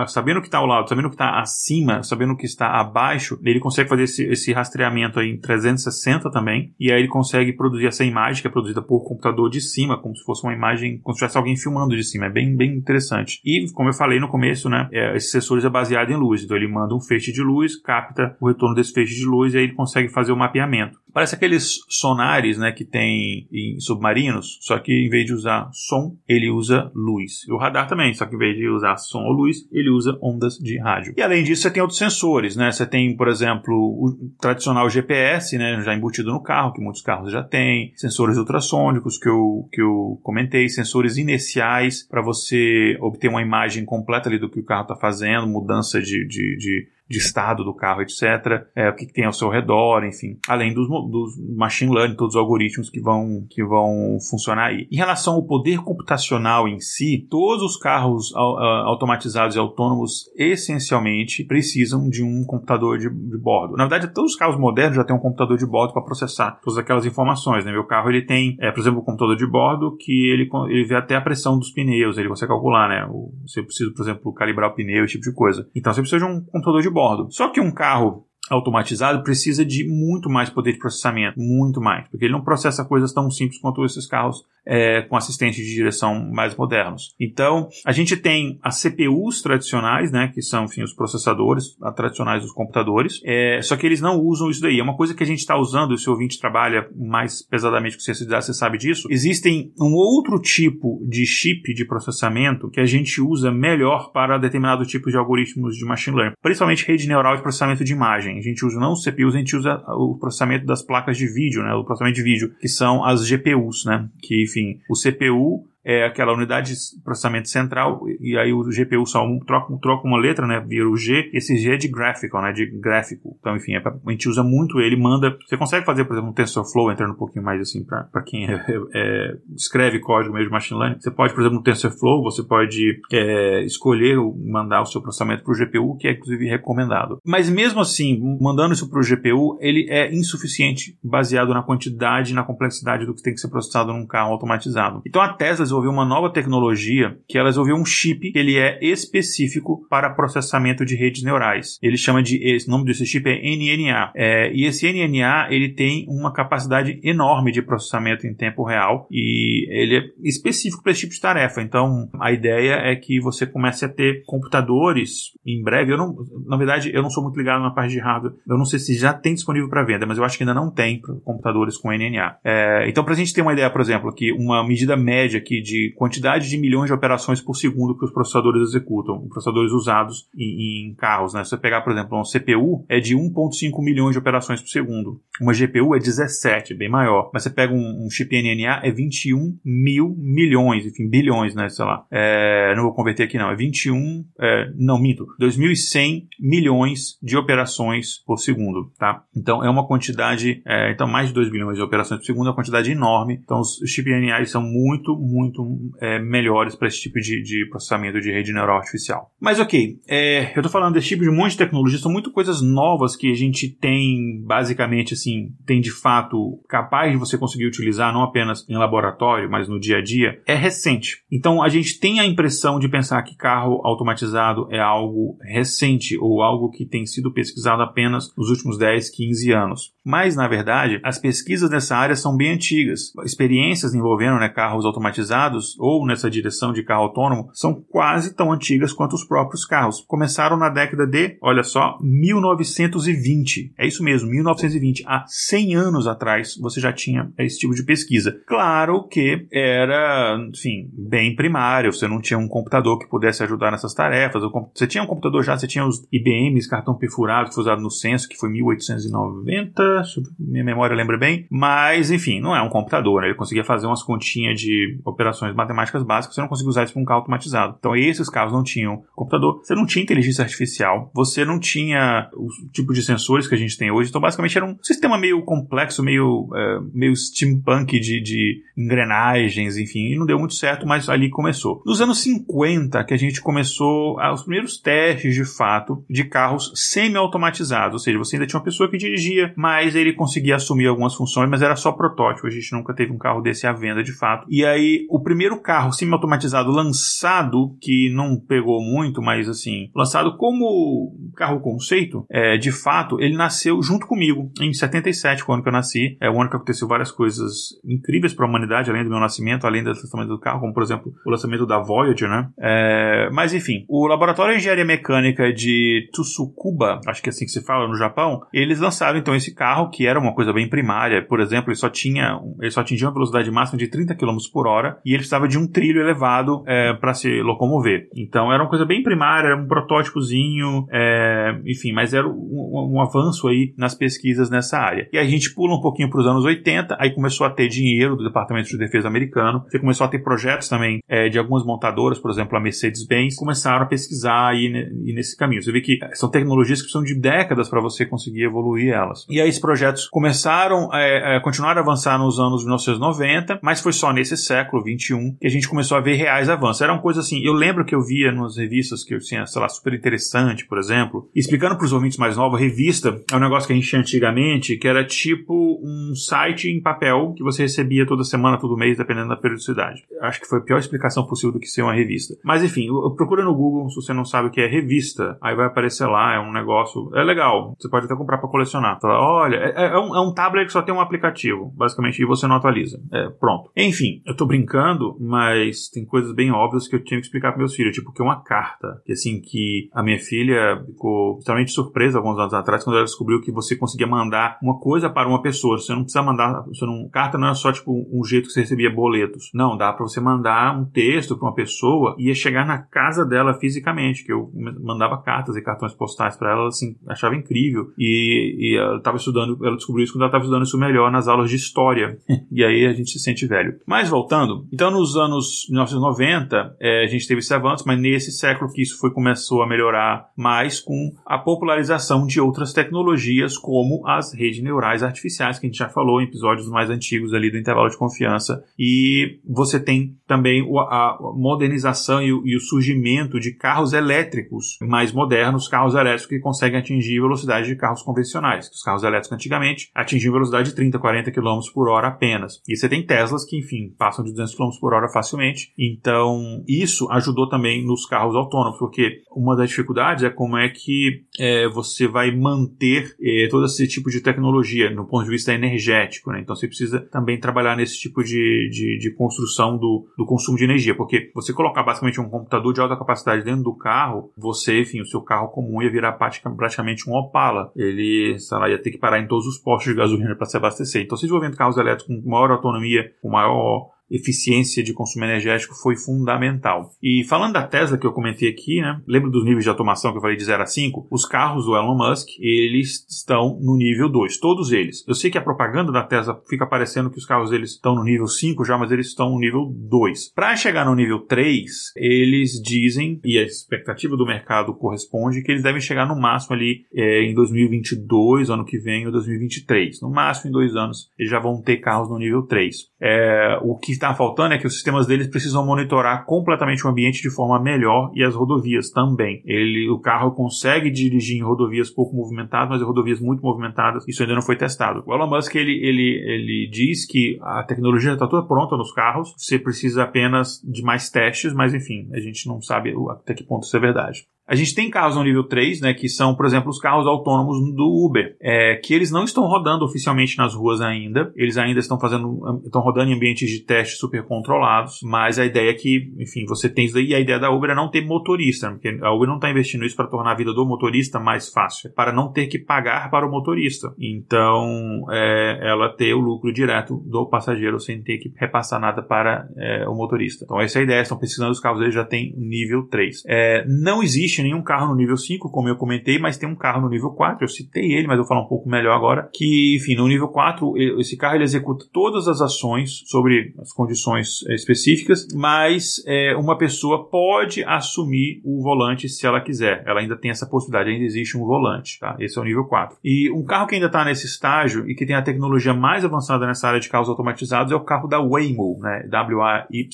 sabendo o que está ao lado, sabendo o que está acima, sabendo o que está abaixo, ele consegue fazer esse, esse rastreamento aí em 360 também, e aí ele consegue produzir essa imagem que é produzida por computador de cima, como se fosse uma imagem, como se tivesse alguém filmando de cima. É bem, bem interessante. E, como eu falei no começo, né, é, esses sensores é baseado em luz. Então ele manda um feixe de luz, capta o retorno desse feixe de luz e aí ele consegue fazer o mapeamento. Parece aqueles sonares, né, que tem em submarinos, só que em vez de usar som, ele usa luz. E o radar também, só que em vez de usar som ou luz, ele usa ondas de rádio. E além disso, você tem outros sensores, né? Você tem, por exemplo, o tradicional GPS, né, já embutido no carro, que muitos carros já têm, sensores ultrassônicos que eu, que eu comentei, sensores inerciais para você obter uma imagem completa ali do que o carro está fazendo, mudança de, de, de de estado do carro, etc. É, o que, que, tem ao seu redor, enfim. Além dos, dos machine learning, todos os algoritmos que vão, que vão funcionar aí. Em relação ao poder computacional em si, todos os carros automatizados e autônomos essencialmente precisam de um computador de, de bordo. Na verdade, todos os carros modernos já têm um computador de bordo para processar todas aquelas informações. Né? Meu carro ele tem, é, por exemplo, um computador de bordo que ele, ele vê até a pressão dos pneus, ele consegue calcular, né? Eu preciso, por exemplo, calibrar o pneu, esse tipo de coisa. Então você precisa de um computador de bordo Só que um carro automatizado precisa de muito mais poder de processamento, muito mais, porque ele não processa coisas tão simples quanto esses carros é, com assistentes de direção mais modernos. Então, a gente tem as CPUs tradicionais, né, que são, enfim, os processadores tradicionais dos computadores, é, só que eles não usam isso daí. É uma coisa que a gente está usando, se o ouvinte trabalha mais pesadamente com ciência de dados, você sabe disso. Existem um outro tipo de chip de processamento que a gente usa melhor para determinado tipo de algoritmos de machine learning, principalmente rede neural de processamento de imagem. A gente usa não os CPUs, a gente usa o processamento das placas de vídeo, né, o processamento de vídeo, que são as GPUs, né, que enfim, o CPU é aquela unidade de processamento central, e aí o GPU só um, troca, troca uma letra, né? Vira o G, esse G é de graphical, né? De gráfico. Então, enfim, é pra, a gente usa muito ele, manda. Você consegue fazer, por exemplo, um TensorFlow, entrando um pouquinho mais assim, para quem é, é, é, escreve código mesmo de machine learning. Você pode, por exemplo, no TensorFlow, você pode é, escolher mandar o seu processamento para o GPU, que é inclusive recomendado. Mas mesmo assim, mandando isso para o GPU, ele é insuficiente baseado na quantidade e na complexidade do que tem que ser processado num carro automatizado. Então a Tesla desenvolveu uma nova tecnologia que ela desenvolveu um chip que ele é específico para processamento de redes neurais. Ele chama de, esse nome desse chip é NNA. É, e esse NNA ele tem uma capacidade enorme de processamento em tempo real e ele é específico para esse tipo de tarefa. Então a ideia é que você comece a ter computadores em breve. Eu não, na verdade, eu não sou muito ligado na parte de hardware. Eu não sei se já tem disponível para venda, mas eu acho que ainda não tem computadores com NNA. É, então, para a gente ter uma ideia, por exemplo, que uma medida média aqui de quantidade de milhões de operações por segundo que os processadores executam, processadores usados em, em carros, né? Se você pegar, por exemplo, um CPU, é de 1.5 milhões de operações por segundo. Uma GPU é 17, bem maior. Mas você pega um, um chip NNA, é 21 mil milhões, enfim, bilhões, né? Sei lá. É, não vou converter aqui não, é 21, é, não, minto, 2.100 milhões de operações por segundo, tá? Então é uma quantidade, é, então mais de 2 bilhões de operações por segundo é uma quantidade enorme. Então os chips NNA são muito, muito é, melhores para esse tipo de, de, processamento de rede neural artificial. Mas ok, é, eu estou falando desse tipo de um monte de tecnologia, são muito coisas novas que a gente tem, basicamente, assim, tem de fato capaz de você conseguir utilizar, não apenas em laboratório, mas no dia a dia, é recente. Então a gente tem a impressão de pensar que carro automatizado é algo recente ou algo que tem sido pesquisado apenas nos últimos 10, 15 anos. Mas, na verdade, as pesquisas nessa área são bem antigas. Experiências envolvendo né, carros automatizados automatizados ou nessa direção de carro autônomo são quase tão antigas quanto os próprios carros. Começaram na década de, olha só, 1920. É isso mesmo, 1920. Há 100 anos atrás você já tinha esse tipo de pesquisa. Claro que era, enfim, bem primário. Você não tinha um computador que pudesse ajudar nessas tarefas. Você tinha um computador já, você tinha os IBMs, cartão perfurado, que foi usado no censo, que foi 1890, minha memória lembra bem. Mas, enfim, não é um computador, né? Ele conseguia fazer umas continhas de operações matemáticas básicas, você não conseguia usar isso para um carro automatizado. Então, esses carros não tinham computador, você não tinha inteligência artificial, você não tinha o tipo de sensores que a gente tem hoje. Então, basicamente, era um sistema meio complexo, meio, é, meio steampunk de, de engrenagens, enfim, e não deu muito certo, mas ali começou. Nos anos 50, que a gente começou os primeiros testes, de fato, de carros semi-automatizados, ou seja, você ainda tinha uma pessoa que dirigia, mas ele conseguia assumir algumas funções, mas era só protótipo, a gente nunca teve um carro desse à venda de fato. E aí, o primeiro carro semi-automatizado lançado, que não pegou muito, mas assim, lançado como carro conceito, é, de fato, ele nasceu junto comigo, em 77, o ano que eu nasci. É o ano que aconteceu várias coisas incríveis para a humanidade, além do meu nascimento, além do lançamento do carro, como por exemplo o lançamento da Voyager, né? É, mas enfim, o Laboratório de Engenharia Mecânica de Tsukuba, acho que é assim que se fala no Japão, eles lançaram então esse carro, que era uma coisa bem primária. Por exemplo, ele só tinha, ele só atingia uma velocidade máxima de 30 km por hora e ele precisava de um trilho elevado é, para se locomover. Então era uma coisa bem primária, era um protótipozinho, é, enfim, mas era um, um, avanço aí nas pesquisas nessa área. E a gente pula um pouquinho para os anos 80, aí começou a ter dinheiro do Departamento de Defesa americano, você começou a ter projetos também é, de algumas montadoras, por exemplo, a Mercedes-Benz, começaram a pesquisar aí, nesse caminho. Você vê que são tecnologias que precisam de décadas para você conseguir evoluir elas. E aí esses projetos começaram, é, é, continuaram a avançar nos anos 1990, mas foi só nesse século 21 que a gente começou a ver reais avanços. Era uma coisa assim, eu lembro que eu via nas revistas que eu tinha, sei lá, super interessante, por exemplo, explicando para os ouvintes mais novos, revista é um negócio que a gente tinha antigamente, que era tipo um site em papel que você recebia toda semana, todo mês, dependendo da periodicidade. Acho que foi a pior explicação possível do que ser uma revista. Mas enfim, procura no Google se você não sabe o que é revista, aí vai aparecer lá, é um negócio, é legal, você pode até comprar para colecionar. Fala, olha, é, é, um, é um tablet que só tem um aplicativo, basicamente, e você não atualiza. É, pronto. Enfim, eu tô brincando, mas tem coisas bem óbvias que eu tinha que explicar para meus filhos, tipo que é uma carta, que assim, que a minha filha ficou extremamente surpresa alguns anos atrás quando ela descobriu que você conseguia mandar uma coisa para uma pessoa. Você não precisa mandar, você não, carta não é só tipo um jeito que você recebia boletos. Não, dá para você mandar um texto para uma pessoa e ia chegar na casa dela fisicamente, que eu mandava cartas e cartões postais para ela, assim, achava incrível. E, e ela estava estudando, ela descobriu isso quando ela estava estudando isso melhor nas aulas de história. e aí a gente se sente velho. Mas voltando, então nos anos 1990, é, a gente teve esse avanço, mas nesse século que isso foi começou a melhorar mais com a popularização de outras tecnologias, como as redes neurais artificiais, que a gente já falou em episódios mais antigos ali do intervalo de confiança. E você tem também a modernização e o, surgimento de carros elétricos mais modernos, carros elétricos que conseguem atingir velocidade de carros convencionais. Os carros elétricos antigamente atingiam velocidade de 30, 40 km por hora apenas. E você tem Teslas que, enfim, passam de 200 km por hora facilmente. Então, isso ajudou também nos carros autônomos, porque uma das dificuldades é como é que é, você vai manter é, todo esse tipo de tecnologia no ponto de vista energético. Né? Então, você precisa também trabalhar nesse tipo de, de, de construção do, do consumo de energia, porque você colocar basicamente um computador de alta capacidade dentro do carro, você, enfim, o seu carro comum ia virar praticamente um Opala. Ele, sei lá, ia ter que parar em todos os postos de gasolina para se abastecer. Então, se desenvolvendo carros elétricos com maior autonomia, com maior eficiência de consumo energético foi fundamental. E falando da Tesla que eu comentei aqui, né? Lembra dos níveis de automação que eu falei de 0 a 5? Os carros do Elon Musk, eles estão no nível 2, todos eles. Eu sei que a propaganda da Tesla fica parecendo que os carros deles estão no nível 5 já, mas eles estão no nível 2. Para chegar no nível 3, eles dizem, e a expectativa do mercado corresponde, que eles devem chegar no máximo ali é, em 2022, ano que vem, ou 2023. No máximo em dois anos, eles já vão ter carros no nível 3. É, o que está faltando é que os sistemas deles precisam monitorar completamente o ambiente de forma melhor e as rodovias também. Ele, o carro consegue dirigir em rodovias pouco movimentadas, mas em rodovias muito movimentadas, isso ainda não foi testado. O Elon Musk ele, ele, ele diz que a tecnologia está toda pronta nos carros, você precisa apenas de mais testes, mas enfim, a gente não sabe até que ponto isso é verdade. A gente tem carros no nível 3, né, que são, por exemplo, os carros autônomos do Uber, é, que eles não estão rodando oficialmente nas ruas ainda, eles ainda estão fazendo, estão rodando em ambientes de teste super controlados, mas a ideia é que, enfim, você tem isso daí, e a ideia da Uber é não ter motorista, porque a Uber não está investindo isso para tornar a vida do motorista mais fácil, é para não ter que pagar para o motorista. Então, é, ela ter o lucro direto do passageiro sem ter que repassar nada para é, o motorista. Então, essa é a ideia, estão pesquisando os carros, eles já tem nível 3. É, não existe nenhum carro no nível 5, como eu comentei, mas tem um carro no nível 4, eu citei ele, mas eu vou falar um pouco melhor agora, que, enfim, no nível 4, esse carro ele executa todas as ações sobre as condições é, específicas, mas é, uma pessoa pode assumir o volante se ela quiser. Ela ainda tem essa possibilidade, ainda existe um volante, tá? Esse é o nível 4. E um carro que ainda está nesse estágio e que tem a tecnologia mais avançada nessa área de carros automatizados é o carro da Waymo, né? W-A-Y-M-O,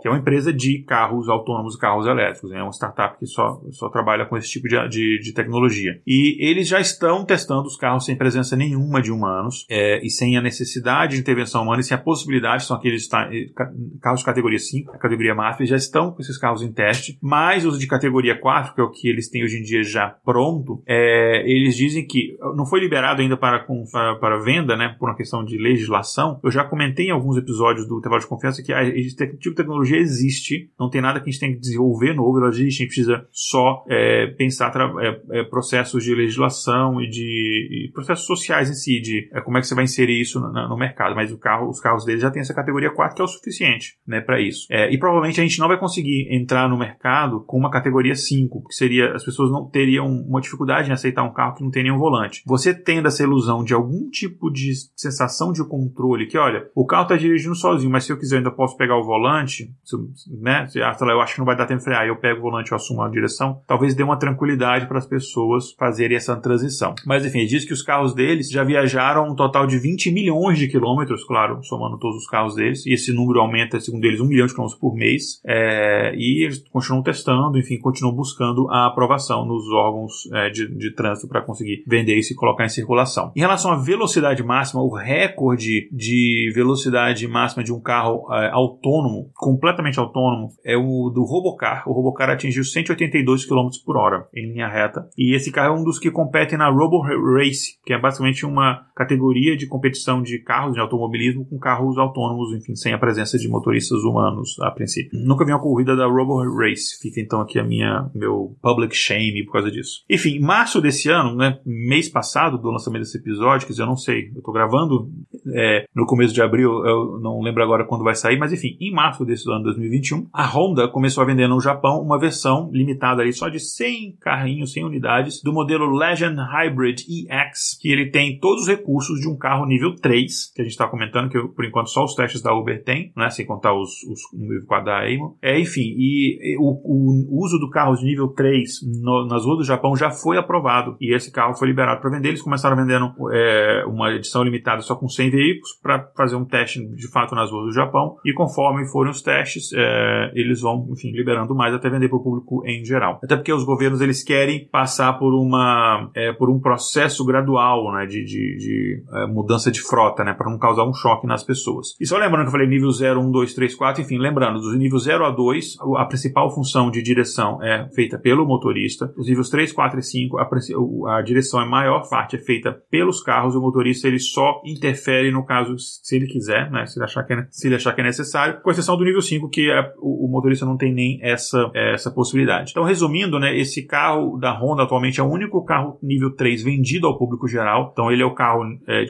que é uma empresa de carros autônomos carros elétricos. Né? É uma startup que só, só trabalha com esse tipo de, de, de tecnologia. E eles já estão testando os carros sem presença nenhuma de humanos é, e sem a necessidade de intervenção humana e sem a possibilidade, são aqueles eh, carros de categoria 5, a categoria máfia, já estão com esses carros em teste, mas os de categoria 4, que é o que eles têm hoje em dia já pronto, é, eles dizem que não foi liberado ainda para, com, para, para, venda, né, por uma questão de legislação. Eu já comentei em alguns episódios do Intervalo de Confiança que esse tipo de tecnologia existe, não tem nada que a gente tem que desenvolver novo, ela existe, precisa só é, pensar é, é, processos de legislação e de e processos sociais em si, de é, como é que você vai inserir isso no, no, mercado. Mas o carro, os carros deles já têm essa categoria 4 que é o suficiente né, para isso. É, e provavelmente a gente não vai conseguir entrar no mercado com uma categoria 5, que seria as pessoas não teriam uma dificuldade em aceitar um carro que não tem nenhum volante. Você tendo essa ilusão de algum tipo de sensação de controle, que olha, o carro está dirigindo sozinho, mas se eu quiser eu ainda posso pegar o volante, né? Se, ah, eu acho que não vai dar tempo de frear, eu pego o volante e assumo a direção, talvez dê uma tranquilidade para as pessoas fazerem essa transição. Mas enfim, diz que os carros deles já viajaram um total de 20 milhões de quilômetros, claro, somando todos os carros deles, e esse número aumenta, segundo eles, um milhão de quilômetros por mês, é, e eles continuam testando, enfim, continuam buscando a aprovação nos órgãos é, de, de trânsito para conseguir vender isso e colocar em circulação. Em relação à velocidade máxima, o recorde de velocidade máxima de um carro é, autônomo, completamente autônomo, é o do Robocar. O Robocar atingiu 182 km por hora em linha reta. E esse carro é um dos que competem na Robo Race, que é basicamente uma categoria de competição de carros de automobilismo com carros autônomos, enfim, sem a presença de motoristas humanos a princípio. Nunca vi uma corrida da Robo Race. Fica então aqui a minha meu public shame por causa disso. Enfim, março desse ano, né, mês passado do lançamento desse episódio, quer dizer, eu não sei, eu tô gravando é, no começo de abril, eu não lembro agora quando vai sair, mas enfim, em março desse ano 2021, a Honda começou a vender no Japão uma versão limitada ali só de 100 carrinhos, 100 unidades do modelo Legend Hybrid EX, que ele tem todos os recursos de um carro nível 3, que a gente está comentando, que por enquanto só os testes da Uber tem, né, sem contar os, os nível 4 da Aimo. É, enfim, e, o, o, uso do carro de nível 3 no, nas ruas do Japão já foi aprovado e esse carro foi liberado para vender. Eles começaram vendendo é, uma edição limitada só com 100 veículos para fazer um teste de fato nas ruas do Japão e conforme forem os testes, é, eles vão, enfim, liberando mais até vender para o público em geral. Até porque os governos eles querem passar por uma é, por um processo gradual, né, de, de, de é, mudança de frota, né, para não causar um choque nas pessoas. E só lembrando que eu falei nível 0, 1, 2, 3, 4, enfim, lembrando, dos níveis 0 a 2, a principal função de direção é feita pelo motorista. Os níveis 3, 4 e 5, a, a direção é maior parte é feita pelos carros, o motorista ele só interfere no caso se ele quiser, né, se ele achar que é, se ele achar que é necessário, com exceção do nível 5, que é, o, o, motorista não tem nem essa, essa possibilidade. Então, resumindo, né, esse carro da Honda atualmente é o único carro nível 3 vendido ao público geral. Então, ele é o carro é,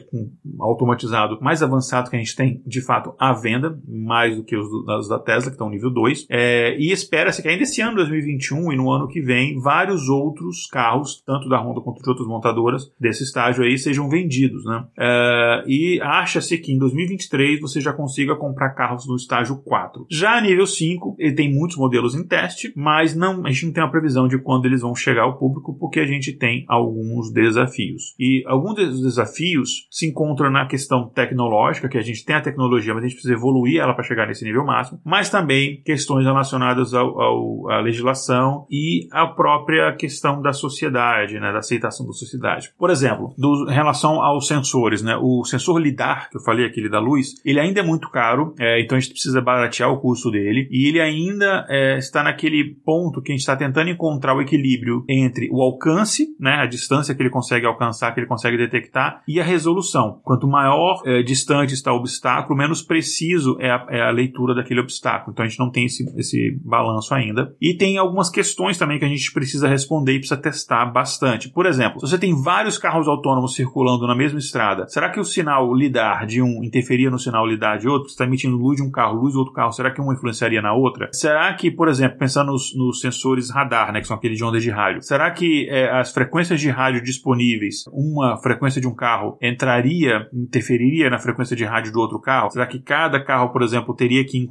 automatizado mais avançado que a gente tem, de fato, à venda, mais do que os, os da Tesla, que estão nível 2. É, e espera-se que ainda esse ano, 2021, e no ano que vem, vários outros carros, tanto da Honda quanto de outras montadoras, desse estágio aí, sejam vendidos. Né? É, e acha-se que em 2023 você já consiga comprar carros no estágio 4. Já nível 5, ele tem muitos modelos em teste, mas não, a gente não tem uma previsão de quando eles vão chegar ao público, porque a gente tem alguns desafios. E alguns dos desafios se encontram na questão tecnológica, que a gente tem a tecnologia, mas a gente precisa evoluir ela para chegar nesse nível máximo, mas também questões relacionadas ao, ao, à legislação e à própria questão da sociedade, né, da aceitação da sociedade. Por exemplo, do, em relação aos sensores, né, o sensor LIDAR, que eu falei, aquele da luz, ele ainda é muito caro, é, então a gente precisa baratear o custo dele, e ele ainda é, está naquele ponto ponto que a gente está tentando encontrar o equilíbrio entre o alcance, né, a distância que ele consegue alcançar, que ele consegue detectar, e a resolução. Quanto maior é, distante está o obstáculo, menos preciso é a, é a, leitura daquele obstáculo. Então a gente não tem esse, esse balanço ainda. E tem algumas questões também que a gente precisa responder e precisa testar bastante. Por exemplo, se você tem vários carros autônomos circulando na mesma estrada, será que o sinal lidar de um interferia no sinal lidar de outro? Você está emitindo luz de um carro, luz do outro carro, será que uma influenciaria na outra? Será que, por exemplo, pensando nos, nos sensores radar, né, que são aqueles de ondas de rádio, será que é, as frequências de rádio disponíveis, uma frequência de um carro entraria, interferiria na frequência de rádio do outro carro? Será que cada carro, por exemplo, teria que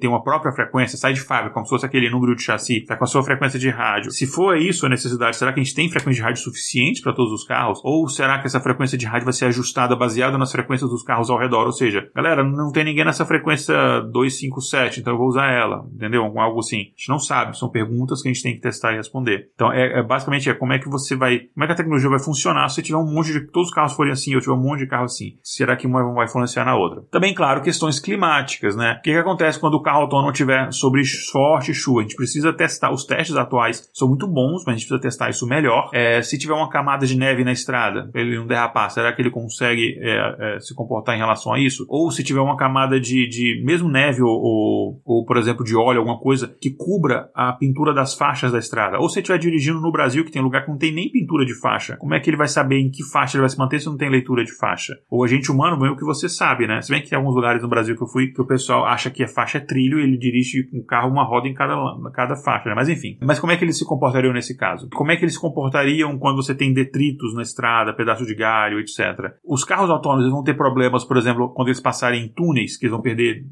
ter uma própria frequência, sai de fábrica, como se fosse aquele número de chassi, tá com a sua frequência de rádio? Se for isso a necessidade, será que a gente tem frequência de rádio suficiente para todos os carros? Ou será que essa frequência de rádio vai ser ajustada baseada nas frequências dos carros ao redor? Ou seja, galera, não tem ninguém nessa frequência 257, então eu vou usar ela, entendeu? Algo assim. A gente não sabe, são perguntas que a gente tem que testar e responder. Então, é, é basicamente é como é que você vai, como é que a tecnologia vai funcionar se tiver um monte de, todos os carros forem assim, ou tiver um monte de carro assim. Será que uma vai influenciar na outra? Também, claro, questões climáticas, né? O que, que acontece quando o carro autônomo tiver sobre forte chuva? A gente precisa testar, os testes atuais são muito bons, mas a gente precisa testar isso melhor. É, se tiver uma camada de neve na estrada, ele não derrapar, será que ele consegue é, é, se comportar em relação a isso? Ou se tiver uma camada de, de mesmo neve ou, ou, ou, por exemplo, de óleo, alguma coisa que cubra a pintura das faixas da estrada. Ou se estiver dirigindo no Brasil, que tem lugar que não tem nem pintura de faixa, como é que ele vai saber em que faixa ele vai se manter se não tem leitura de faixa? Ou a gente humano, bem o que você sabe, né? Se bem que tem alguns lugares no Brasil que eu fui que o pessoal acha que a faixa é trilho e ele dirige um carro uma roda em cada, cada faixa, né? Mas enfim. Mas como é que eles se comportariam nesse caso? Como é que eles se comportariam quando você tem detritos na estrada, pedaço de galho, etc. Os carros autônomos vão ter problemas, por exemplo, quando eles passarem em túneis, que eles vão perder,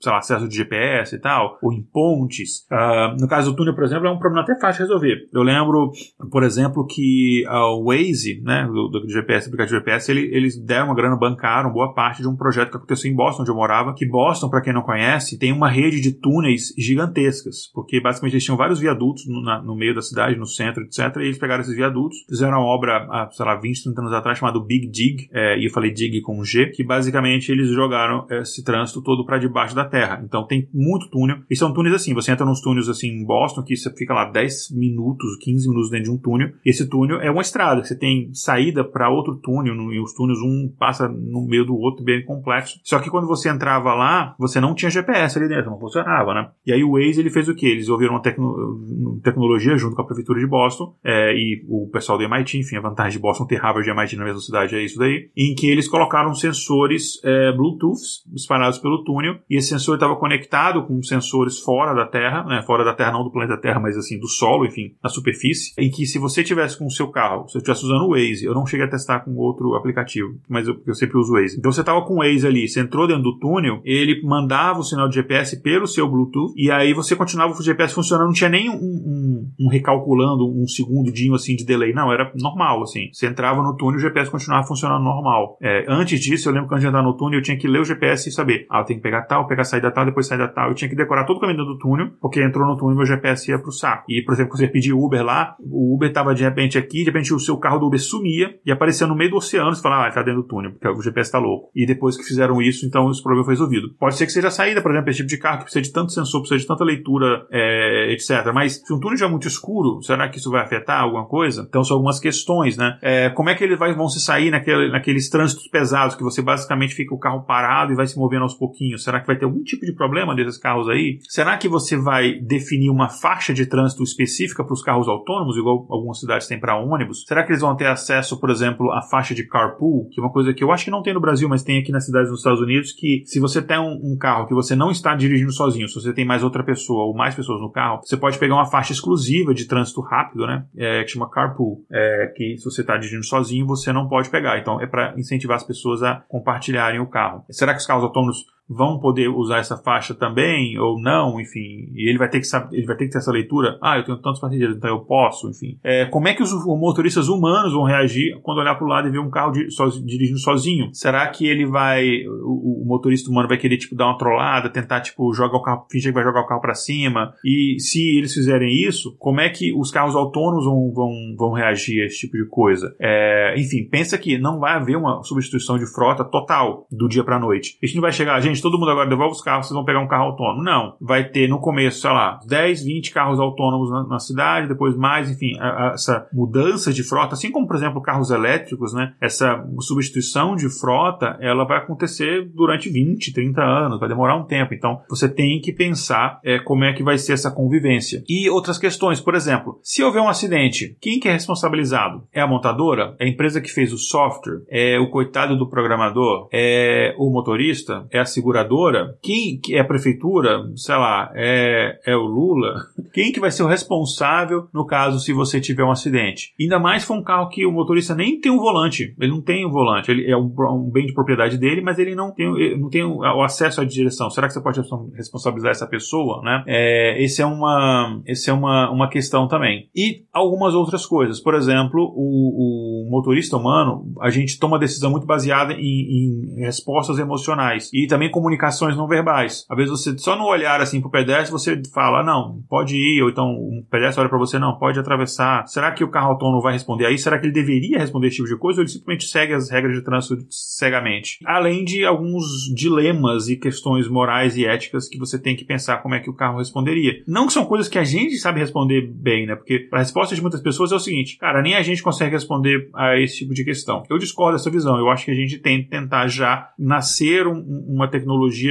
sei lá, acesso de GPS e tal, ou em pontes. Uh, no caso do túnel, por exemplo, é um problema até fácil de resolver. Eu lembro, por exemplo, que o Waze, né, do, do GPS, aplicativo GPS, ele, eles deram uma grana, bancaram boa parte de um projeto que aconteceu em Boston, onde eu morava, que Boston, para quem não conhece, tem uma rede de túneis gigantescas, porque basicamente eles tinham vários viadutos no, na, no meio da cidade, no centro, etc. E eles pegaram esses viadutos, fizeram uma obra, há, sei lá, 20, 30 anos atrás, chamada Big Dig, é, e eu falei Dig com G, que basicamente eles jogaram esse trânsito todo para debaixo da terra. Então tem muito túnel, e são túneis assim, você entra nos túneis assim em Boston, que você fica lá 10 minutos, 15 minutos dentro de um túnel. Esse túnel é uma estrada, você tem saída para outro túnel, e os túneis um passa no meio do outro, bem complexo. Só que quando você entrava lá, você não tinha GPS ali dentro, não funcionava, né? E aí o Waze ele fez o que? Eles ouviram uma tecno tecnologia junto com a prefeitura de Boston é, e o pessoal do MIT, enfim, a vantagem de Boston ter Harvard e MIT na mesma cidade é isso daí, em que eles colocaram sensores é, Bluetooth espalhados pelo túnel e esse sensor estava conectado com sensores fora da Terra, né? Fora da Terra, não do planeta Terra, mas assim do solo, enfim, na superfície, em que se você tivesse com o seu carro, se eu estivesse usando o Waze, eu não cheguei a testar com outro aplicativo, mas eu, eu sempre uso o Waze. Então você estava com o Waze ali, você entrou dentro do túnel, ele mandava o sinal de GPS pelo seu Bluetooth e aí você continuava o GPS funcionando, não tinha nem um, um, um recalculando um segundinho assim de delay, não, era normal assim. Você entrava no túnel e o GPS continuava funcionando normal. É, antes disso, eu lembro que antes de entrar no túnel eu tinha que ler o GPS e saber, ah, eu tenho que pegar tal, pegar a saída tal, depois saída tal. Eu tinha que decorar todo o caminho do túnel, porque entrou no túnel meu GPS ia pro saco. E, por exemplo, quando você pedia Uber lá, o Uber tava de repente aqui, de repente o seu carro do Uber sumia e aparecia no meio do oceano, você falava, ah, ele tá dentro do túnel, porque o GPS tá louco. E depois que fizeram isso, então esse problema foi resolvido. Pode ser que seja a saída, por exemplo, esse tipo de carro que precisa de tanto sensor, precisa de tanta leitura, é, etc. Mas se um túnel já é muito escuro, será que isso vai afetar alguma coisa? Então são algumas questões, né? É, como é que eles vão se sair naquele, naqueles trânsitos pesados que você basicamente fica o carro parado e vai se movendo aos pouquinhos? Será que vai ter algum tipo de problema desses carros aí? Será que você vai definir uma faixa de trânsito específica para os carros autônomos, igual algumas cidades têm para ônibus? Será que eles vão ter acesso, por exemplo, à faixa de carpool, que é uma coisa que eu acho que não tem no Brasil, mas tem aqui nas cidades dos Estados Unidos, que se você tem um, um carro que você não está dirigindo sozinho, se você tem mais outra pessoa ou mais pessoas no carro, você pode pegar uma faixa exclusiva de trânsito rápido, né? É, que chama carpool, é, que se você está dirigindo sozinho, você não pode pegar. Então é para incentivar as pessoas a compartilharem o carro. Será que os carros autônomos vão poder usar essa faixa também ou não, enfim, e ele vai ter que saber, ele vai ter que ter essa leitura. Ah, eu tenho tantos passageiros, então eu posso, enfim. É, como é que os motoristas humanos vão reagir quando olhar para o lado e ver um carro de, so, dirigindo sozinho? Será que ele vai, o, o, motorista humano vai querer tipo dar uma trollada, tentar tipo jogar o carro, fingir que vai jogar o carro para cima? E se eles fizerem isso, como é que os carros autônomos vão, vão, vão reagir a esse tipo de coisa? É, enfim, pensa que não vai haver uma substituição de frota total do dia para noite. A gente não vai chegar, gente todo mundo agora devolve os carros, vocês vão pegar um carro autônomo. Não. Vai ter no começo, sei lá, 10, 20 carros autônomos na, na cidade, depois mais, enfim, a, a, essa mudança de frota, assim como, por exemplo, carros elétricos, né? Essa substituição de frota, ela vai acontecer durante 20, 30 anos, vai demorar um tempo. Então, você tem que pensar é, como é que vai ser essa convivência. E outras questões, por exemplo, se houver um acidente, quem que é responsabilizado? É a montadora? É a empresa que fez o software? É o coitado do programador? É o motorista? É a seguradora? Quem que é a prefeitura? Sei lá, é, é o Lula? Quem que vai ser o responsável no caso se você tiver um acidente? Ainda mais for um carro que o motorista nem tem um volante. Ele não tem um volante. Ele é um, um bem de propriedade dele, mas ele não tem, não tem o acesso à direção. Será que você pode responsabilizar essa pessoa, né? É, esse é uma, esse é uma, uma questão também. E algumas outras coisas. Por exemplo, o, o motorista humano, a gente toma decisão muito baseada em, em, respostas emocionais e também comunicações não verbais. Às vezes você só no olhar assim pro pedestre você fala, ah, não, pode ir, ou então um pedestre olha para você, não, pode atravessar. Será que o carro autônomo vai responder aí? Será que ele deveria responder esse tipo de coisa ou ele simplesmente segue as regras de trânsito cegamente? Além de alguns dilemas e questões morais e éticas que você tem que pensar como é que o carro responderia. Não que são coisas que a gente sabe responder bem, né? Porque a resposta de muitas pessoas é o seguinte, cara, nem a gente consegue responder a esse tipo de questão. Eu discordo dessa visão. Eu acho que a gente tem que tentar já nascer um, uma tecnologia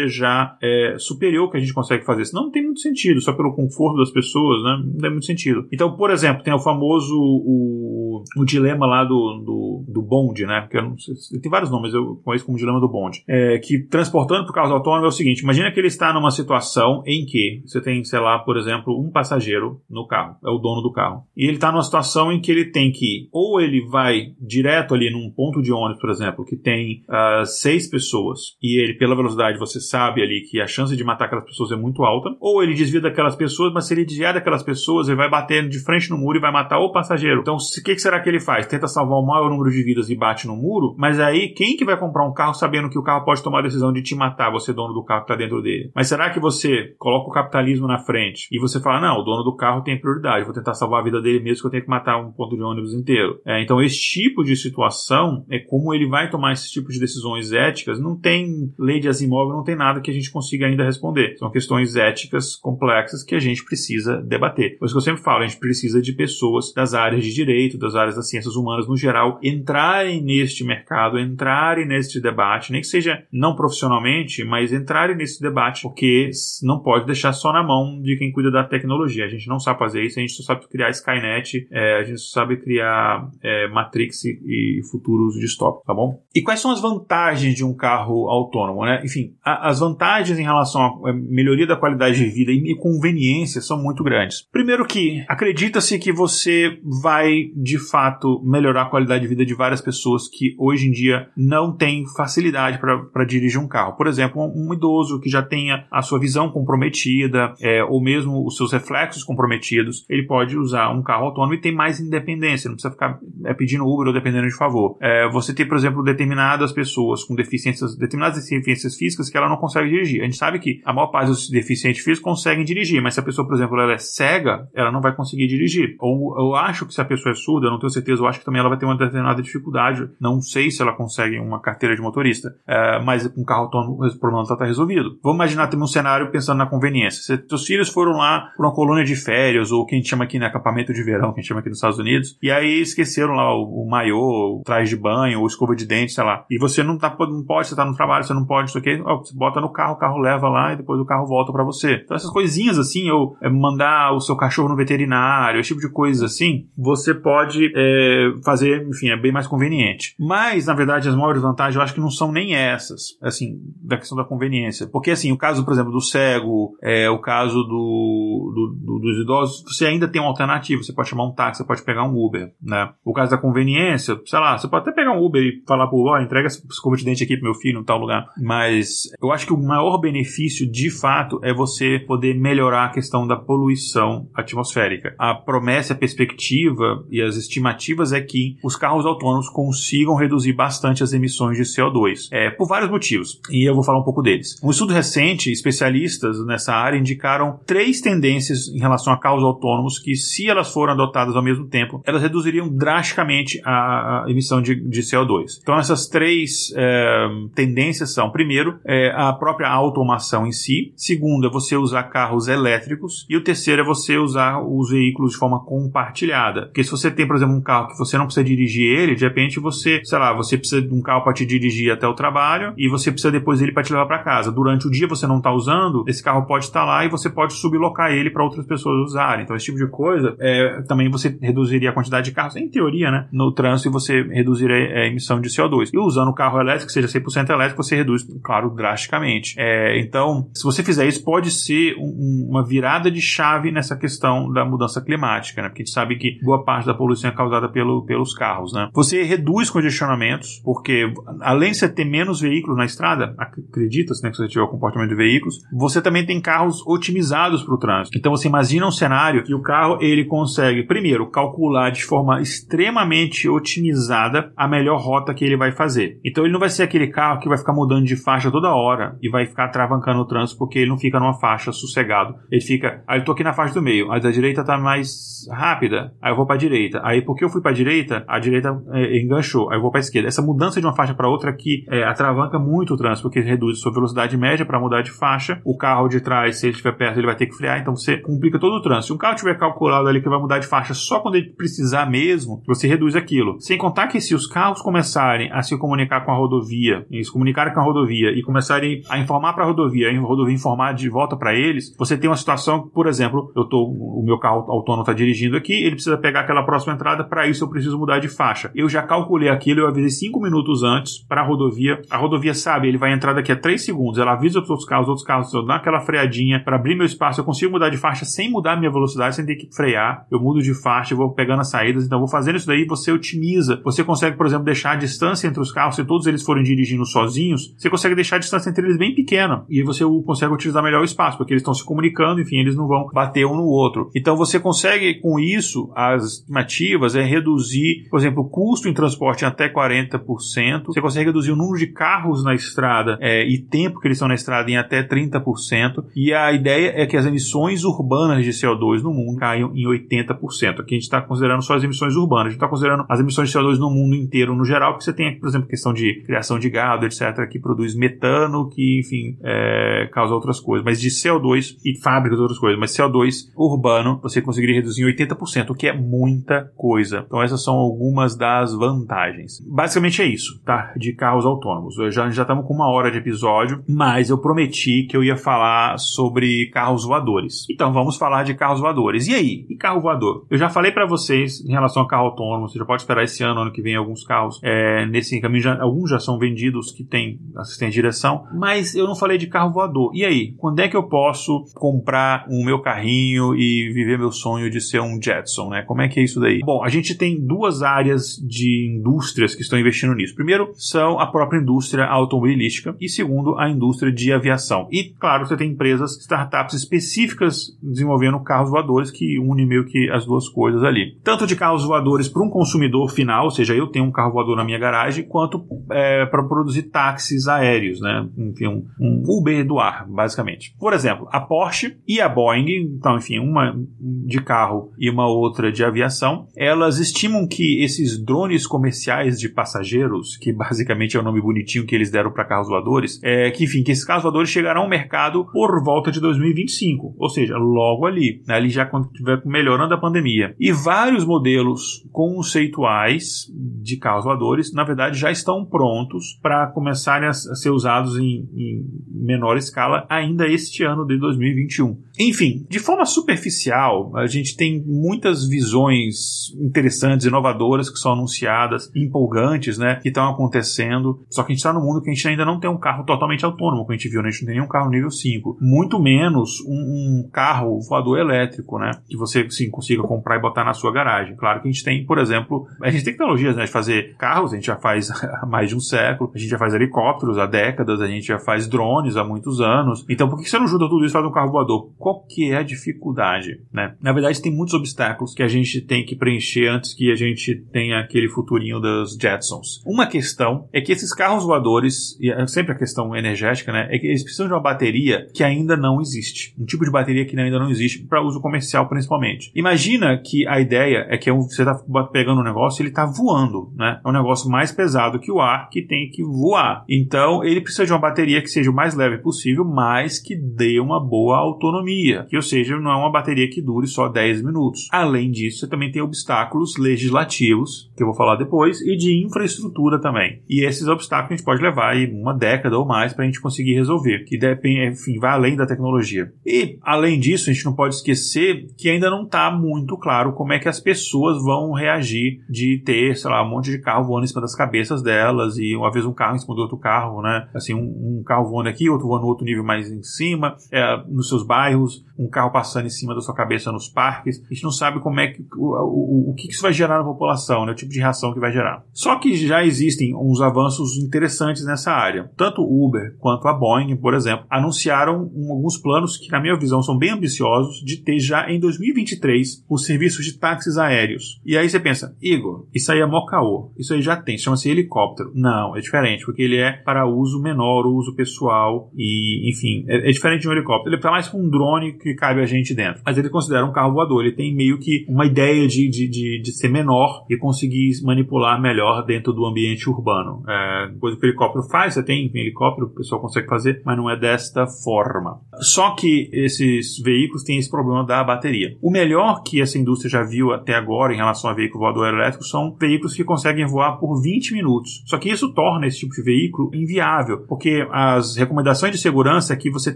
já é, superior que a gente consegue fazer. Senão não tem muito sentido, só pelo conforto das pessoas, né? Não tem muito sentido. Então, por exemplo, tem o famoso o, o dilema lá do, do, do bonde, né? Porque eu não sei, tem vários nomes, eu conheço como dilema do bonde. É, que transportando por causa autônomo é o seguinte: imagina que ele está numa situação em que você tem, sei lá, por exemplo, um passageiro no carro, é o dono do carro. E ele está numa situação em que ele tem que, ou ele vai direto ali num ponto de ônibus, por exemplo, que tem uh, seis pessoas, e ele, pela velocidade, você sabe ali que a chance de matar aquelas pessoas é muito alta, ou ele desvia daquelas pessoas, mas se ele desviar daquelas pessoas, ele vai bater de frente no muro e vai matar o passageiro. Então, o que, que será que ele faz? Tenta salvar o maior número de vidas e bate no muro, mas aí quem que vai comprar um carro sabendo que o carro pode tomar a decisão de te matar, você dono do carro que está dentro dele? Mas será que você coloca o capitalismo na frente e você fala, não, o dono do carro tem prioridade, vou tentar salvar a vida dele mesmo que eu tenho que matar um ponto de ônibus inteiro. É, então, esse tipo de situação é como ele vai tomar esse tipo de decisões éticas. Não tem lei de Asimov, não tem nada que a gente consiga ainda responder. São questões éticas complexas que a gente precisa debater. Por isso que eu sempre falo, a gente precisa de pessoas das áreas de direito, das áreas das ciências humanas no geral, entrarem neste mercado, entrarem neste debate, nem que seja não profissionalmente, mas entrarem nesse debate, porque não pode deixar só na mão de quem cuida da tecnologia. A gente não sabe fazer isso, a gente só sabe criar Skynet, é, a gente só sabe criar é, Matrix e, e futuros distópicos, tá bom? E quais são as vantagens de um carro autônomo, né? Enfim, a, as vantagens em relação à melhoria da qualidade de vida e conveniência são muito grandes. Primeiro que acredita-se que você vai de fato melhorar a qualidade de vida de várias pessoas que hoje em dia não têm facilidade para dirigir um carro. Por exemplo, um, um, idoso que já tenha a sua visão comprometida é, ou mesmo os seus reflexos comprometidos, ele pode usar um carro autônomo e ter mais independência, não precisa ficar é, pedindo Uber ou dependendo de favor. É, você tem, por exemplo, determinadas pessoas com deficiências, determinadas deficiências físicas que ela não consegue dirigir. A gente sabe que a maior parte dos deficientes físicos conseguem dirigir, mas se a pessoa, por exemplo, ela é cega, ela não vai conseguir dirigir. Ou eu acho que se a pessoa é surda, eu não tenho certeza, eu acho que também ela vai ter uma determinada dificuldade. Não sei se ela consegue uma carteira de motorista, é, mas com carro autônomo o problema está resolvido. Vamos imaginar ter um cenário pensando na conveniência. Se seus filhos foram lá para uma colônia de férias, ou que a gente chama aqui, né, acampamento de verão, que a gente chama aqui nos Estados Unidos, e aí esqueceram lá o, o maiô, o traje de banho, ou escova de dente, sei lá. E você não, tá, não pode, você tá no trabalho, você não pode, isso aqui, ó, você bota no carro, o carro leva lá e depois o carro volta para você. Então essas coisinhas assim, ou é, mandar o seu cachorro no veterinário, esse tipo de coisas assim, você pode é, fazer, enfim, é bem mais conveniente. Mas, na verdade, as maiores vantagens eu acho que não são nem essas, assim, da questão da conveniência. Porque, assim, o caso, por exemplo, do cego, é, o caso do, do, do, dos idosos, você ainda tem uma alternativa. Você pode chamar um táxi, você pode pegar um Uber, né? O caso da conveniência, sei lá, você pode até pegar um Uber e falar pro, ó, oh, entrega essa escova de dente aqui pro meu filho em tal lugar. Mas eu acho que o maior benefício, de fato, é você poder melhorar a questão da poluição atmosférica. A promessa, a perspectiva e as estimativas é que os carros autônomos consigam reduzir bastante as emissões de CO2, é, por vários motivos, e eu vou falar um pouco deles. Um estudo recente, especialistas nessa área indicaram três tendências em relação a carros autônomos que, se elas forem adotadas ao mesmo tempo, elas reduziriam drasticamente a, a emissão de, de, CO2. Então, essas três é, tendências são, primeiro, é, a própria automação em si, segundo, é você usar carros elétricos, e o terceiro é você usar os veículos de forma compartilhada. Porque se você tem, por exemplo, um carro que você não precisa dirigir ele, de repente você, sei lá, você precisa de um carro para te dirigir até o trabalho e você precisa depois dele para te levar para casa. Durante o dia você não está usando, esse carro pode estar lá e você pode sublocar ele para outras pessoas usarem. Então, esse tipo de coisa, é, também você reduziria a quantidade de carros, em teoria, né, no trânsito você reduziria a emissão de CO2. E usando o carro elétrico, seja 100% elétrico, você reduz, claro, drasticamente. É, então, se você fizer isso, pode ser um, uma virada de chave nessa questão da mudança climática, né? Porque a gente sabe que boa parte da poluição é causada pelo, pelos carros, né? Você reduz congestionamentos, porque além de você ter menos veículos na estrada, acredita-se né, que você tiver o comportamento de veículos, você também tem carros otimizados para o trânsito. Então você imagina um cenário que o carro ele consegue, primeiro, calcular de forma extremamente otimizada a melhor rota que ele vai fazer. Então ele não vai ser aquele carro que vai ficar mudando de faixa toda hora e vai ficar travancando o trânsito porque ele não fica numa faixa sossegado. Ele fica, ah, eu tô aqui na faixa do meio, a da direita tá mais rápida, aí eu vou para direita. Aí porque eu fui para direita, a direita enganchou, aí eu vou para esquerda. Essa mudança de uma faixa para outra aqui é, atravanca muito o trânsito porque reduz sua velocidade média para mudar de faixa. O carro de trás, se ele estiver perto, ele vai ter que frear, então você complica todo o trânsito. Se um carro tiver calculado ali que vai mudar de faixa só quando ele precisar mesmo, você reduz aquilo. Sem contar que se os carros começarem a se comunicar com a rodovia, e se comunicarem com a rodovia e começarem a informar para a rodovia, a rodovia informar de volta para eles, você tem uma situação, por exemplo, eu tô, o meu carro autônomo está dirigindo aqui, ele precisa pegar aquela próxima entrada, para isso eu preciso mudar de faixa. Eu já calculei aquilo, eu avisei 5 minutos antes para a rodovia. A rodovia sabe, ele vai entrar daqui a 3 segundos, ela avisa os outros carros, os outros carros, eu dou aquela freadinha para abrir meu espaço, eu consigo mudar de faixa sem mudar minha velocidade, sem ter que frear. Eu mudo de faixa, eu vou pegando as saídas, então vou fazendo isso daí, você otimiza. Você consegue, por exemplo, deixar a distância entre os carros, se todos eles forem dirigindo sozinhos, você consegue deixar a distância entre eles bem pequena e você consegue utilizar melhor o espaço, porque eles estão se comunicando, enfim, eles não vão bater um no outro. Então você consegue com isso as estimativas é reduzir, por exemplo, custo em transporte em até 40%. Você consegue reduzir o número de carros na estrada é, e tempo que eles estão na estrada em até 30%. E a ideia é que as emissões urbanas de CO2 no mundo caiam em 80%. Aqui a gente está considerando só as emissões urbanas. A gente está considerando as emissões de CO2 no mundo inteiro no geral, porque você tem, por exemplo, questão de criação de gado, etc., que produz metano, que, enfim, é, causa outras coisas. Mas de CO2 e fábricas outras coisas. Mas CO2 urbano você conseguiria reduzir em 80%, o que é muita coisa. Então essas são algumas das vantagens. Basicamente é isso, tá? De carros autônomos. Eu já já estamos com uma hora de episódio, mas eu prometi que eu ia falar sobre carros voadores. Então vamos falar de carros voadores. E aí? E carro voador? Eu já falei para vocês em relação a carro autônomo. Você já pode esperar esse ano, ano que vem, alguns carros é, nesse caminho. Já, alguns já são vendidos que tem assistente de direção, mas eu não falei de carro voador. E aí? Quando é que eu posso comprar o um meu carrinho e viver meu sonho de ser um Jetson, né? Como é que é isso daí? Bom, a gente tem duas áreas de indústrias que estão investindo nisso. Primeiro, são a própria indústria automobilística e segundo, a indústria de aviação. E, claro, você tem empresas, startups específicas desenvolvendo carros voadores que une meio que as duas coisas ali. Tanto de carros voadores para um consumidor final, ou seja, eu tenho um carro voador na minha garagem, quanto é, para produzir táxis aéreos, né? Enfim, um, um Uber do ar, basicamente. Por exemplo, a Porsche e a Boeing, então, enfim, uma de carro e uma outra de aviação, elas estimam que esses drones comerciais de passageiros, que basicamente é o nome bonitinho que eles deram para carros voadores, é que, enfim, que esses carros voadores chegarão ao mercado por volta de 2025, ou seja, logo ali, né, ali já quando estiver melhorando a pandemia. E vários modelos conceituais de carros voadores, na verdade, já estão prontos para começarem a ser usados em, em menor escala ainda este ano de 2021. Enfim, de forma superficial, a gente tem muitas visões interessantes, inovadoras que são anunciadas, empolgantes, né, que estão acontecendo. Só que a gente está no mundo que a gente ainda não tem um carro totalmente autônomo, como a gente viu, né? a gente não tem nenhum carro nível 5. Muito menos um, um carro voador elétrico, né, que você sim consiga comprar e botar na sua garagem. Claro que a gente tem, por exemplo, a gente tem tecnologias, né, de fazer carros, a gente já faz há mais de um século, a gente já faz helicópteros há décadas, a gente já faz drones há muitos anos. Então, por que você não ajuda tudo isso e faz um carro voador? Qual que é a dificuldade, né? Na verdade, tem muitos obstáculos que a gente tem que preencher antes que a gente tenha aquele futurinho dos Jetsons. Uma questão é que esses carros voadores, e é sempre a questão energética, né, é que eles precisam de uma bateria que ainda não existe. Um tipo de bateria que ainda não existe para uso comercial principalmente. Imagina que a ideia é que é você está pegando um negócio e ele está voando, né? É um negócio mais pesado que o ar que tem que voar. Então ele precisa de uma bateria que seja o mais leve possível, mas que dê uma boa autonomia. Que, ou seja, não é uma bateria que dure só 10 minutos. Além disso, você também tem obstáculos legislativos, que eu vou falar depois, e de infraestrutura também. E esses obstáculos a gente pode levar aí uma década ou mais para a gente conseguir resolver, que depende, enfim, vai além da tecnologia. E, além disso, a gente não pode esquecer que ainda não está muito claro como é que as pessoas vão reagir de ter, sei lá, um monte de carro voando em cima das cabeças delas e uma vez um carro em cima do outro carro, né? Assim, um, um carro voando aqui, outro voando no outro nível mais em cima, é, nos seus bairros, um carro passando em cima da sua cabeça nos parques. A gente não sabe como é que o, o, o que isso vai gerar na população, né? O tipo de reação que vai gerar. Só que já existem uns avanços interessantes nessa área. Tanto o Uber quanto a Boeing, por exemplo, anunciaram alguns planos que, na minha visão, são bem ambiciosos de ter já em 2023 os serviços de táxis aéreos. E aí você pensa, Igor, isso aí é mocaô, isso aí já tem, chama-se helicóptero. Não, é diferente, porque ele é para uso menor, uso pessoal e, enfim, é, é diferente de um helicóptero. Ele é mais com um drone que cabe a gente dentro. Mas ele considera um carro voador, ele tem meio que uma ideia de, de, de, de ser menor e conseguir manipular melhor dentro do ambiente urbano. É, coisa que o helicóptero faz, você tem helicóptero, o pessoal consegue fazer, mas não é desta forma. Só que esses veículos têm esse problema da bateria. O melhor que essa indústria já viu até agora em relação a veículo voador elétrico são veículos que conseguem voar por 20 minutos. Só que isso torna esse tipo de veículo inviável, porque as recomendações de segurança é que você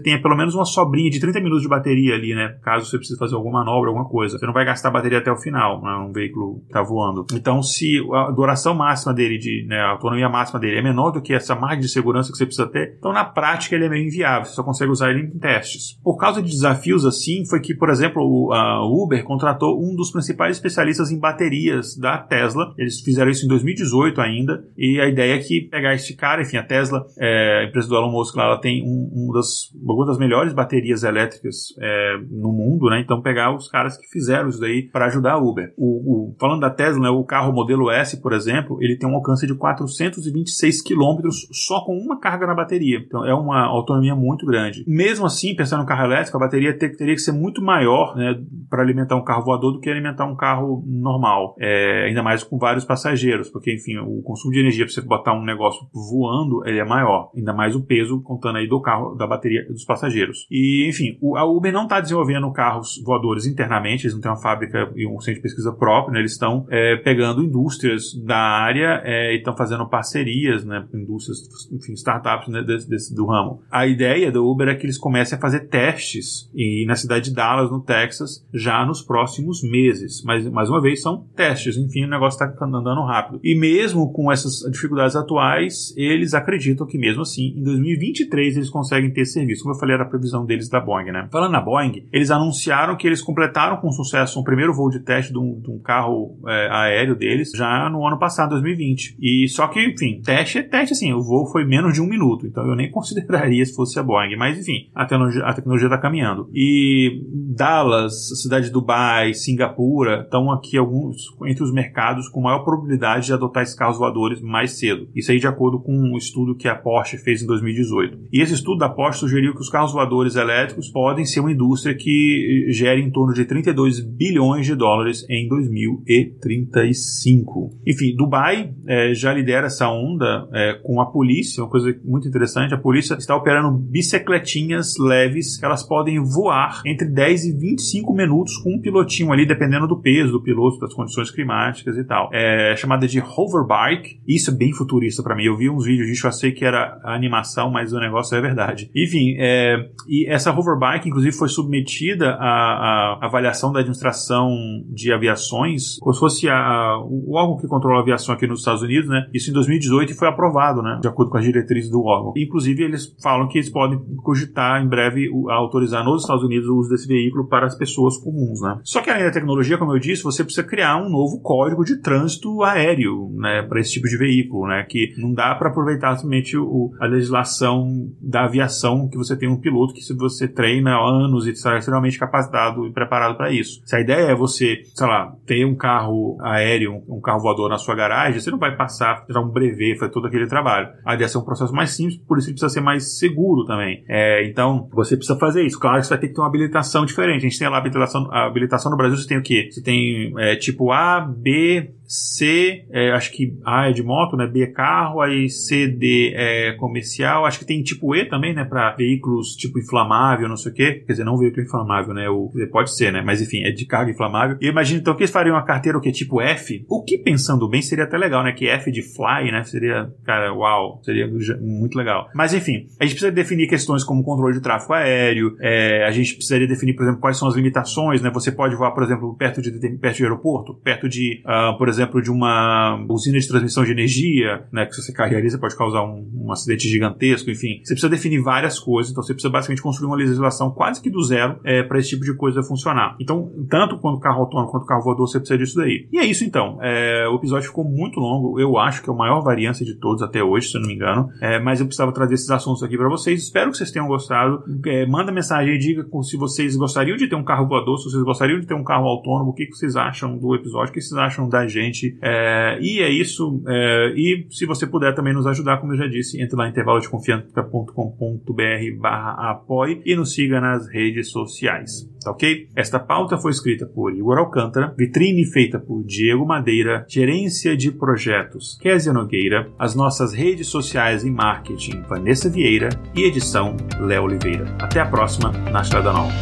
tenha pelo menos uma sobrinha de 30 minutos de bateria ali, né? Caso você precise fazer alguma manobra, alguma coisa. Você não vai gastar bateria até o final, né? Um veículo que está voando. Então, se a duração máxima dele, de, né, a autonomia máxima dele é menor do que essa margem de segurança que você precisa ter, então na prática ele é meio inviável. Você só consegue usar ele em testes. Por causa de desafios assim, foi que, por exemplo, a Uber contratou um dos principais especialistas em baterias da Tesla. Eles fizeram isso em 2018 ainda. E a ideia é que pegar este cara, enfim, a Tesla, é, a empresa do Elon Musk, ela tem um, um das, uma das melhores baterias elétricas é, no mundo, né? Então pegar os caras que fizeram isso daí para ajudar a Uber. O, o, falando da Tesla, né, o carro modelo S, por exemplo, ele tem um alcance de 426 quilômetros só com uma carga na bateria. Então é uma autonomia muito grande. Mesmo assim, pensando no carro elétrico, a bateria ter, teria que ser muito maior né, para alimentar um carro voador do que alimentar um carro normal. É, ainda mais com vários passageiros, porque enfim, o consumo de energia para você botar um negócio voando ele é maior. Ainda mais o peso contando aí do carro, da bateria dos passageiros. E enfim, o, a Uber não está desenvolvendo carros voadores internamente, eles não têm uma fábrica e um centro de pesquisa próprio, né, eles estão é, pegando indústrias da área é, e estão fazendo parcerias, né, indústrias, enfim, startups né, desse, desse, do ramo. A ideia do Uber é que eles comecem a fazer testes e na cidade de Dallas, no Texas, já nos próximos meses. Mas, mais uma vez, são testes. Enfim, o negócio está andando rápido. E mesmo com essas dificuldades atuais, eles acreditam que, mesmo assim, em 2023 eles conseguem ter serviço. Como eu falei, era a previsão deles da Boeing, né? Falando na Boeing, eles anunciaram que eles completaram com sucesso um primeiro voo de teste de um, de um carro é, aéreo deles já no ano passado, 2020. E só que, enfim, teste é teste, assim, o voo foi menos de um minuto. Então eu nem consideraria se fosse a Boeing. Mas, enfim, a tecnologia, a tecnologia está caminhando. E Dallas, cidade de Dubai, Singapura, estão aqui alguns entre os mercados com maior probabilidade de adotar esses carros voadores mais cedo. Isso aí de acordo com um estudo que a Porsche fez em 2018. E esse estudo da Porsche sugeriu que os carros voadores elétricos podem ser uma indústria que gere em torno de 32 bilhões de dólares em 2035. Enfim, Dubai é, já lidera essa onda é, com a polícia, uma coisa muito interessante. A polícia está operando bicicletinhas leves, elas podem voar entre 10 e 25 minutos com um pilotinho ali, dependendo do peso do piloto, das condições climáticas e tal. É chamada de hoverbike. Isso é bem futurista para mim. Eu vi uns vídeos disso, eu sei que era animação, mas o negócio é verdade. Enfim, é, e essa hoverbike, inclusive, foi submetida à, à avaliação da administração de aviações, como se fosse a, o órgão que controla a aviação aqui nos Estados Unidos, né? Isso em 2018 e foi aprovado, né? De acordo com as diretrizes do órgão. Inclusive, eles falam que eles podem cogitar em breve a autorizar nos Estados Unidos o uso desse veículo para as pessoas comuns, né? Só que além da tecnologia, como eu disse, você precisa criar um novo código de trânsito aéreo, né? Para esse tipo de veículo, né? Que não dá para aproveitar somente o, a legislação da aviação que você tem um piloto que se você treina anos e está extremamente capacitado e preparado para isso. Se a ideia é você, sei lá, ter um carro aéreo, um carro voador na sua garagem, você não vai passar, tirar um brevet, fazer todo aquele trabalho. A ideia é ser um processo mais simples, por isso ele precisa ser mais seguro também. É, então, você precisa fazer isso. Claro que você vai ter que ter uma habilitação diferente. A gente tem lá a habilitação, a habilitação no Brasil, você tem o quê? Você tem é, tipo A, B, C, é, acho que A é de moto, né? B é carro, aí C, D é comercial. Acho que tem tipo E também, né? Para veículos tipo inflamável, não sei o quê. Quer dizer, não veículo inflamável, né? O, pode ser, né? Mas enfim, é de carga inflamável. E imagina então que eles fariam uma carteira o que? Tipo F. O que pensando bem seria até legal, né? Que F de fly, né? Seria, cara, uau, seria muito legal. Mas enfim, a gente precisa definir questões como controle de tráfego aéreo. É, a gente precisaria definir, por exemplo, quais são as limitações, né? Você pode voar, por exemplo, perto de, perto de aeroporto, perto de, uh, por exemplo, de uma usina de transmissão de energia, né, que se você carregar você pode causar um, um, acidente gigantesco, enfim. Você precisa definir várias coisas, então você precisa basicamente construir uma legislação quase que do zero é, para esse tipo de coisa funcionar. Então, tanto quanto carro autônomo quanto carro voador, você precisa disso daí. E é isso então. É, o episódio ficou muito longo, eu acho que é a maior variância de todos até hoje, se eu não me engano, é, mas eu precisava trazer esses assuntos aqui para vocês. Espero que vocês tenham gostado. É, manda mensagem e diga se vocês gostariam de ter um carro voador, se vocês gostariam de ter um carro autônomo, o que, que vocês acham do episódio, o que vocês acham da gente. É, e é isso. É, e se você puder também nos ajudar, como eu já disse, entre lá em intervalodeconfiança.com.br barra apoie e nos siga nas redes sociais. Tá ok? Esta pauta foi escrita por Igor Alcântara, vitrine feita por Diego Madeira, gerência de projetos Késia Nogueira, as nossas redes sociais e marketing Vanessa Vieira e edição Léo Oliveira. Até a próxima na Estrada Nova.